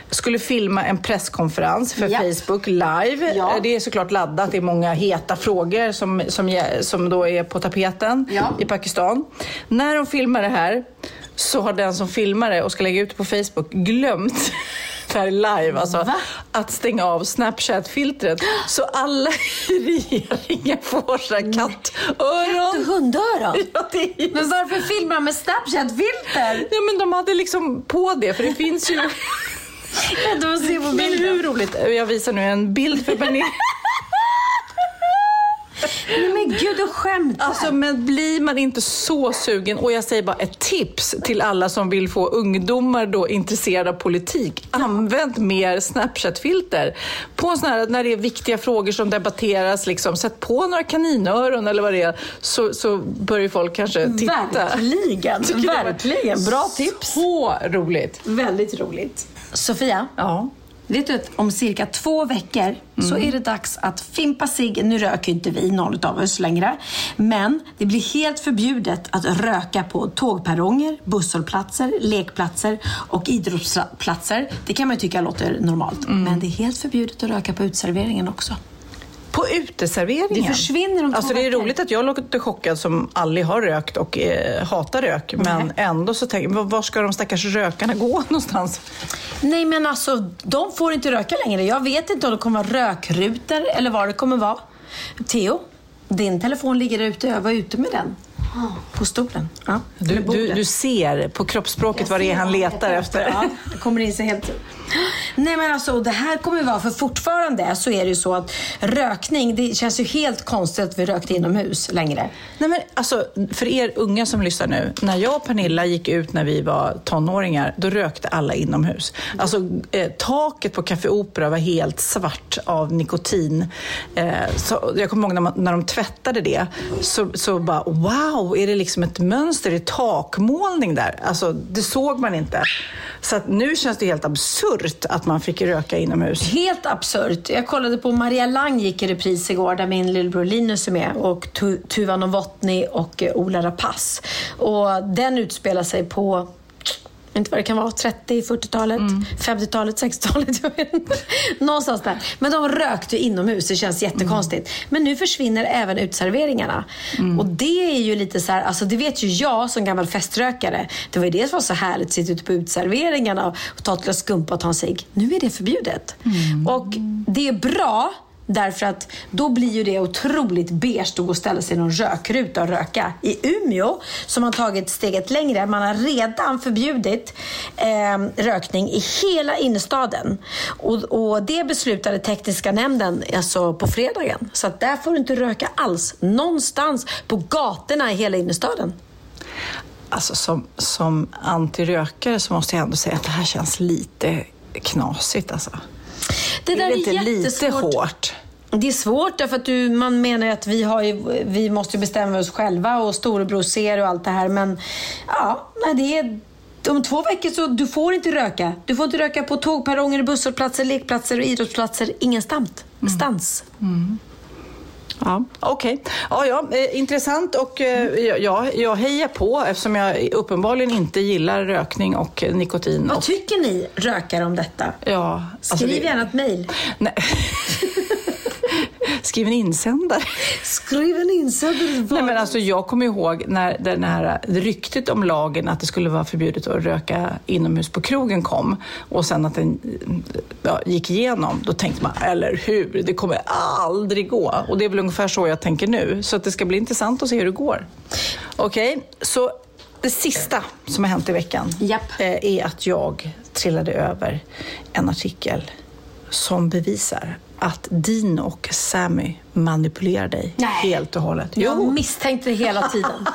skulle filma en presskonferens för Ja. Facebook live. Ja. Eh, Det är såklart laddat. Det är många heta frågor som, som, ge- som då är på tapeten Ja. i Pakistan. När de filmar det här så har den som filmar det och ska lägga ut det på Facebook glömt det här är live, alltså, Va? att stänga av Snapchat-filtret. Så alla i regeringen får så här kattöron. Hundöron? Ja, det är ju Men varför filmar de med Snapchat-filter? Ja, men de hade liksom på det, för det finns ju... [laughs] Vänta, vad se på Men bilden. hur roligt? Jag visar nu en bild för Pernilla. Nej men gud, du skämtar. Alltså, men blir man inte så sugen? Och jag säger bara ett tips till alla som vill få ungdomar då intresserade av politik. Använd mer Snapchat-filter. På en sån här, när det är viktiga frågor som debatteras, liksom, sätt på några kaninöron eller vad det är, så, så börjar folk kanske titta. Verkligen, verkligen. Bra tips. Så roligt. Väldigt roligt. Sofia, Ja. Vet du att om cirka två veckor så är det dags att fimpa sig. Nu röker inte vi, någon av oss längre. Men det blir helt förbjudet att röka på tågperronger, busshållplatser, lekplatser och idrottsplatser. Det kan man ju tycka låter normalt. Men det är helt förbjudet att röka på uteserveringen också. På uteserveringen? Det försvinner om två Alltså det är roligt att jag låter chockad som aldrig har rökt och eh, hatar rök. Men ändå så tänker jag, var ska de stackars rökarna gå [laughs] någonstans? Nej men alltså, de får inte röka längre. Jag vet inte om det kommer vara rökrutor eller vad det kommer vara. Theo, din telefon ligger ute. Jag var ute med den. På stolen. Ja, Du, du, du ser på kroppsspråket vad det är han letar efter. Ja, det kommer in sig helt... Nej men alltså, det här kommer vara, för fortfarande så är det ju så att rökning, det känns ju helt konstigt att vi rökte inomhus längre. Nej, men alltså, för er unga som lyssnar nu. När jag och Pernilla gick ut när vi var tonåringar, då rökte alla inomhus. Alltså, eh, taket på Café Opera var helt svart av nikotin. Eh, så, jag kommer ihåg när, man, när de tvättade det, så, så bara wow, är det liksom ett mönster i takmålning där? Alltså, det såg man inte. Så att nu känns det helt absurt att man fick röka inomhus. Helt absurt. Jag kollade på Maria Lang gick i repris igår där min lillebror Linus är med och tu Tuva Novotny och eh, Ola Rapace. Och den utspelar sig på inte vad det kan vara, 30, 40-talet, 50-talet, 60-talet. jag vet inte. Någonstans där. Men de rökte inomhus, det känns jättekonstigt. Men nu försvinner även utserveringarna. Och det är ju lite så här, alltså det vet ju jag som gammal feströkare. Det var ju det som var så härligt, att sitta ute på utserveringarna och ta ett glas skumpa och ta en cigg. Nu är det förbjudet. Och det är bra Därför att då blir ju det otroligt beige att gå och ställa sig i någon rökruta och röka. I Umeå, som har tagit steget längre, man har redan förbjudit eh, rökning i hela innerstaden. Och, och det beslutade tekniska nämnden alltså på fredagen. Så att där får du inte röka alls, någonstans på gatorna i hela innerstaden. Alltså som, som antirökare så måste jag ändå säga att det här känns lite knasigt alltså. Det där är är inte lite jättesvårt. hårt? Det är svårt därför att du, man menar ju att vi, har ju, vi måste bestämma oss själva och storebror ser och allt det här. Men ja, nej, det är, om två veckor så du får inte röka. Du får inte röka på tågperronger, busshållplatser, lekplatser och idrottsplatser. Ingenstans. Stans. Ja, Okej. Ja, ja, eh, intressant och eh, ja, jag hejar på eftersom jag uppenbarligen inte gillar rökning och nikotin. Vad och, tycker ni rökare om detta? ja, alltså Skriv det- gärna ett mejl. [laughs] Skriv en insändare. Skriv en insändare. Nej, men alltså, jag kommer ihåg när den här ryktet om lagen att det skulle vara förbjudet att röka inomhus på krogen kom och sen att den ja, gick igenom. Då tänkte man, eller hur, det kommer aldrig gå. Och det är väl ungefär så jag tänker nu. Så att det ska bli intressant att se hur det går. Okej, så det sista som har hänt i veckan Japp. eh, är att jag trillade över en artikel som bevisar att Dean och Sammy manipulerar dig Nej. helt och hållet. Jag misstänkte det hela tiden. [laughs]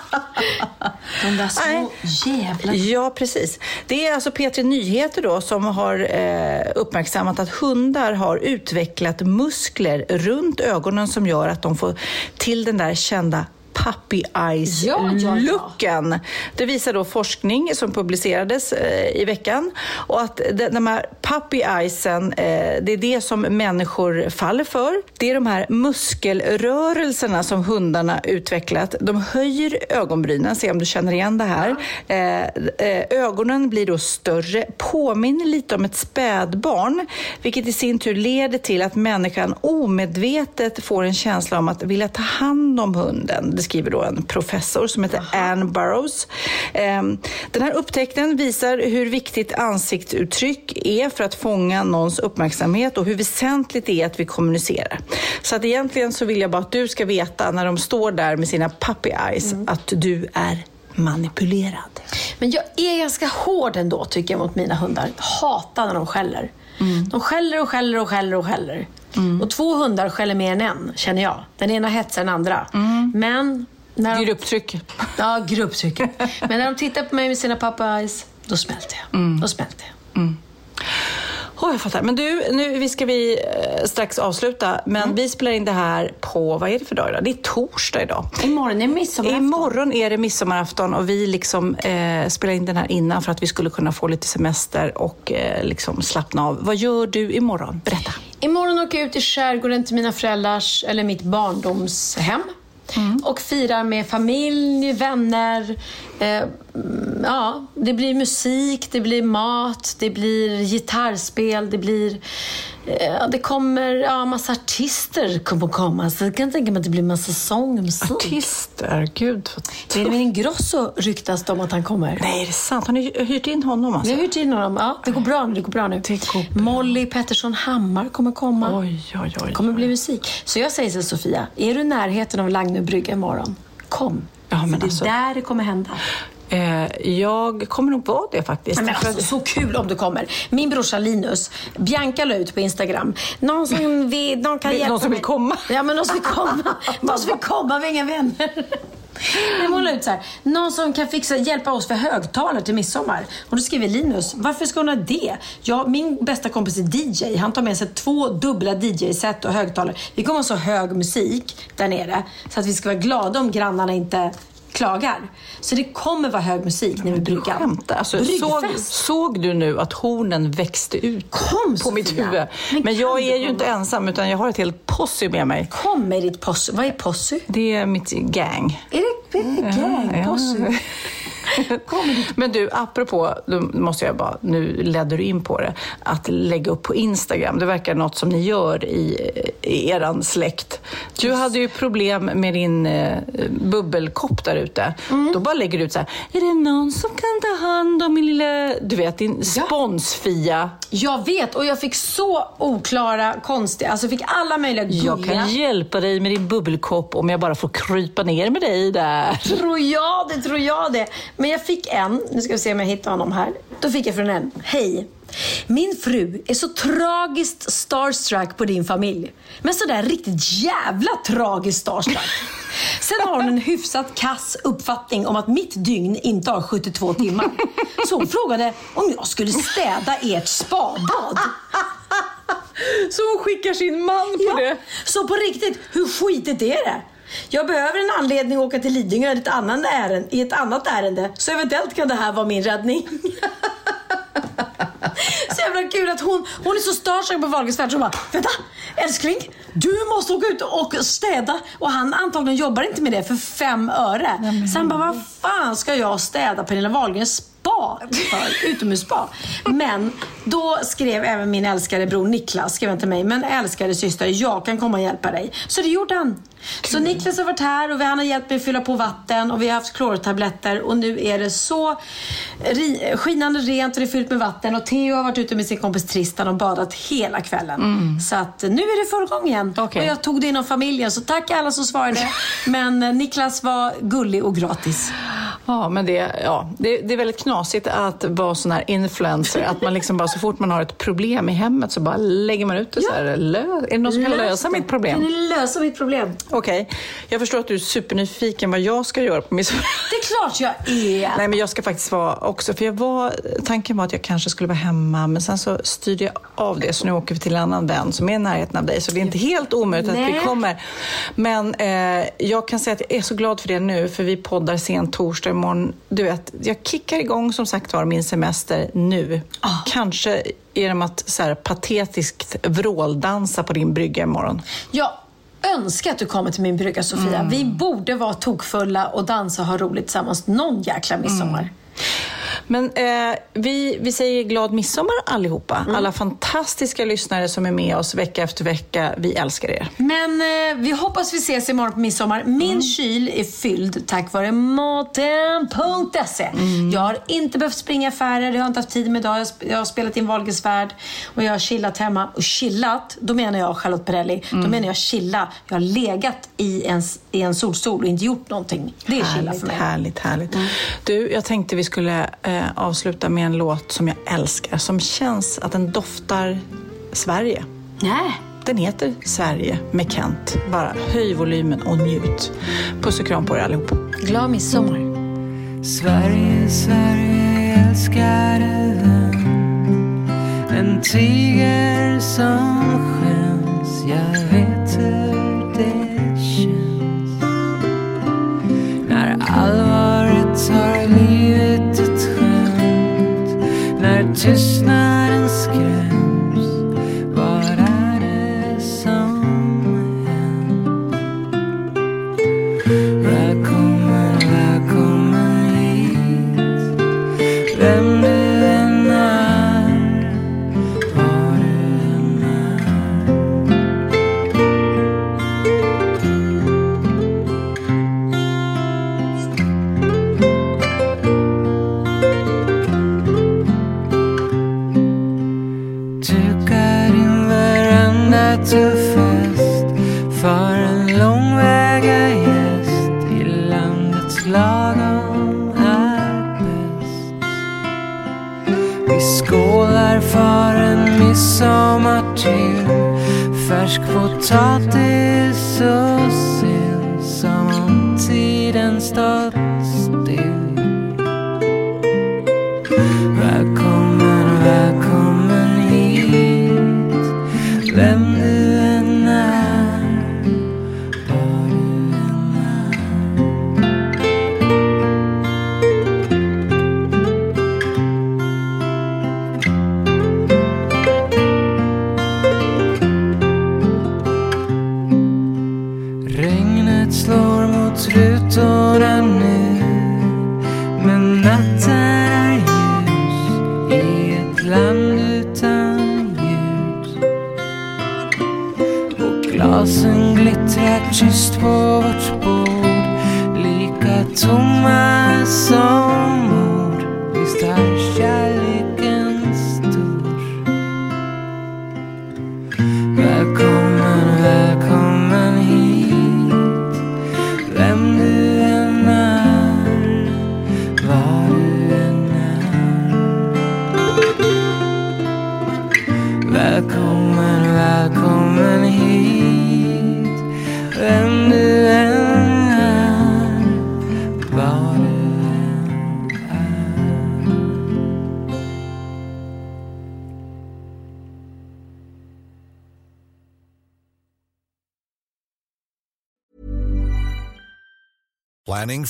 De där små jävla... Ja, precis. Det är alltså P3 Nyheter då som har eh, uppmärksammat att hundar har utvecklat muskler runt ögonen som gör att de får till den där kända puppy Ja, ja, ja. eyes-looken. Det visar då forskning som publicerades eh, i veckan. Och att de, de här puppy eyesen, eh, det är det som människor faller för. Det är de här muskelrörelserna som hundarna utvecklat. De höjer ögonbrynen, se om du känner igen det här. Eh, eh, ögonen blir då större, påminner lite om ett spädbarn, vilket i sin tur leder till att människan omedvetet får en känsla om att vilja ta hand om hunden. Det skriver då en professor som heter Anne Burrows. Eh, Den här upptäckten visar hur viktigt ansiktsuttryck är för att fånga någons uppmärksamhet och hur väsentligt det är att vi kommunicerar. Så att egentligen så vill jag bara att du ska veta när de står där med sina puppy eyes att du är manipulerad. Men jag är ganska hård ändå tycker jag mot mina hundar. Hatar när de skäller. De skäller och skäller och skäller och skäller. Och två hundar skäller mer än en, känner jag. Den ena hetsar den andra. Men... När de, Grupptryck. ja, grupptryck. Men när de tittar på mig med sina pappa eyes, då smälter jag. Då smälter jag. Oh, jag fattar. Men du, nu vi ska vi eh, strax avsluta. Men vi spelar in det här på, vad är det för dag idag? Det är torsdag idag. Imorgon är midsommarafton. Imorgon är det midsommarafton och vi liksom, eh, spelar in den här innan för att vi skulle kunna få lite semester och eh, liksom slappna av. Vad gör du imorgon? Berätta. Imorgon åker jag ut i skärgården till mina föräldrars, eller mitt barndomshem. Och firar med familj, vänner. Eh, mm, ja, det blir musik, det blir mat, det blir gitarrspel, det blir... Eh, det kommer ja, massa artister kommer komma. Så jag kan tänka mig att det blir massa sång och musik. Artister, gud vad Benjamin Ingrosso ryktas det om att han kommer. Nej, är det sant? Har ni hyrt in honom alltså? Vi har hyrt in honom. Ja, det går bra nu. Det går bra nu. Det går bra. Molly Pettersson Hammar kommer komma. Oj, oj, oj. Det kommer bli musik. Så jag säger så Sofia, är du i närheten av Lagnö brygga imorgon, kom. Ja, men För det är alltså- där det kommer hända. Eh, jag kommer nog vara det faktiskt. Men alltså, så kul om du kommer. Min brorsa Linus, Bianca la ut på Instagram. Någon som [laughs] vill, någon kan hjälpa någon som mig. vill komma? Ja, men någon som vill komma. [laughs] någon som vill komma, vi har inga vänner. Men hon la ut så här, någon som kan fixa, hjälpa oss för högtalare till midsommar. Och då skriver Linus, varför ska hon ha det? Ja, min bästa kompis är DJ. Han tar med sig två dubbla DJ-set och högtalare. Vi kommer ha så hög musik där nere så att vi ska vara glada om grannarna inte klagar. Så det kommer vara hög musik när vi bryggar. Skämtar. Alltså, såg, såg du nu att hornen växte ut Kom, på mitt Sofia. huvud? Men Men, jag är ju inte ensam utan jag har ett helt posse med mig. Kom med ditt posse. Vad är posse? Det är mitt gang. Är det, är det gang? ja. Posse? Men du, apropå, då måste jag bara, nu ledde du in på det, att lägga upp på Instagram. Det verkar något som ni gör i, i eran släkt. Du hade ju problem med din eh, bubbelkopp där ute. Då bara lägger du ut så här, är det någon som kan ta hand om min lilla, du vet, din sponsfia? Jag vet och jag fick så oklara, konstiga, alltså fick alla möjliga gulliga. Jag kan hjälpa dig med din bubbelkopp om jag bara får krypa ner med dig där. Tror jag det, tror jag det. Men jag fick en, nu ska vi se om jag hittar honom här. Då fick jag från en. Hej! Min fru är så tragiskt starstruck på din familj. Men sådär riktigt jävla tragiskt starstruck. [laughs] Sen har hon en hyfsat kass uppfattning om att mitt dygn inte har 72 timmar. Så hon frågade om jag skulle städa ert spabad. [laughs] Så hon skickar sin man på Ja, det? så på riktigt, hur skitigt är det? Jag behöver en anledning att åka till Lidingö i ett, annan ärende, i ett annat ärende, så eventuellt kan det här vara min räddning. [laughs] så jävla kul att hon, hon är så starstruck på Wahlgrens så hon bara, vänta, älskling, du måste åka ut och städa. Och han antagligen jobbar inte med det för fem öre. så han bara, vad fan ska jag städa Pernilla Wahlgrens spa för? Utomhusspa. Men då skrev även min älskade bror Niklas, skrev han till mig, men älskade syster, jag kan komma och hjälpa dig. Så det gjorde han. Så Niklas har varit här och han har hjälpt mig att fylla på vatten och vi har haft klortabletter och nu är det så skinande rent och det är fyllt med vatten och Theo har varit ute med sin kompis Tristan och badat hela kvällen. Så att nu är det full gång igen. Okej. Och jag tog det inom familjen så tack alla som svarade. [laughs] Men eh, Niklas var gullig och gratis. Ja, men det, ja, det, det är väldigt knasigt att vara sån här influencer. Att man liksom bara så fort man har ett problem i hemmet så bara lägger man ut det så här. Lö, är det någon som kan lösa mitt problem? Kan ni lösa mitt problem? Okej, jag förstår att du är supernyfiken vad jag ska göra på midsommar. [laughs] Det är klart jag är. Nej, men jag ska faktiskt vara också, för jag var, tanken var att jag kanske skulle vara hemma, men sen så styrde jag av det, så nu åker vi till en annan vän som är i närheten av dig, så det är inte helt omöjligt att Nej. vi kommer. Men eh, jag kan säga att jag är så glad för det nu, för vi poddar sent torsdag imorgon. Du vet, jag kickar igång som sagt var min semester nu. Ah. Kanske genom att så här, patetiskt vråldansa på din brygga imorgon. Jag önskar att du kommer till min brygga Sofia. Vi borde vara tokfulla och dansa och ha roligt tillsammans någon jäkla midsommar. Men eh, vi, vi säger glad midsommar allihopa. Mm. Alla fantastiska lyssnare som är med oss vecka efter vecka. Vi älskar er. Men eh, vi hoppas vi ses imorgon på midsommar. Min kyl är fylld tack vare maten.se. Jag har inte behövt springa affärer, jag har inte haft tid med idag. Jag, har spelat in Wahlgrens värld och jag har chillat hemma. Och chillat, då menar jag Charlotte Perrelli. Då menar jag chilla. Jag har legat i en, i en solstol och inte gjort någonting. Det är chilla för Härligt, mig. härligt, härligt. Du, jag tänkte vi skulle eh, avsluta med en låt som jag älskar. Som känns att den doftar Sverige. Nej. Den heter Sverige med Kent. Bara höj volymen och njut. Puss och kram på er allihop. Glad midsommar. Sverige, Sverige, älskade vän En tiger som skäms Jag vet hur det känns När allvaret tar livet skämt När tystnaden Dukar din veranda till fest för en långväga gäst i landets lagom är bäst. Vi skålar för en midsommar till färsk potatis och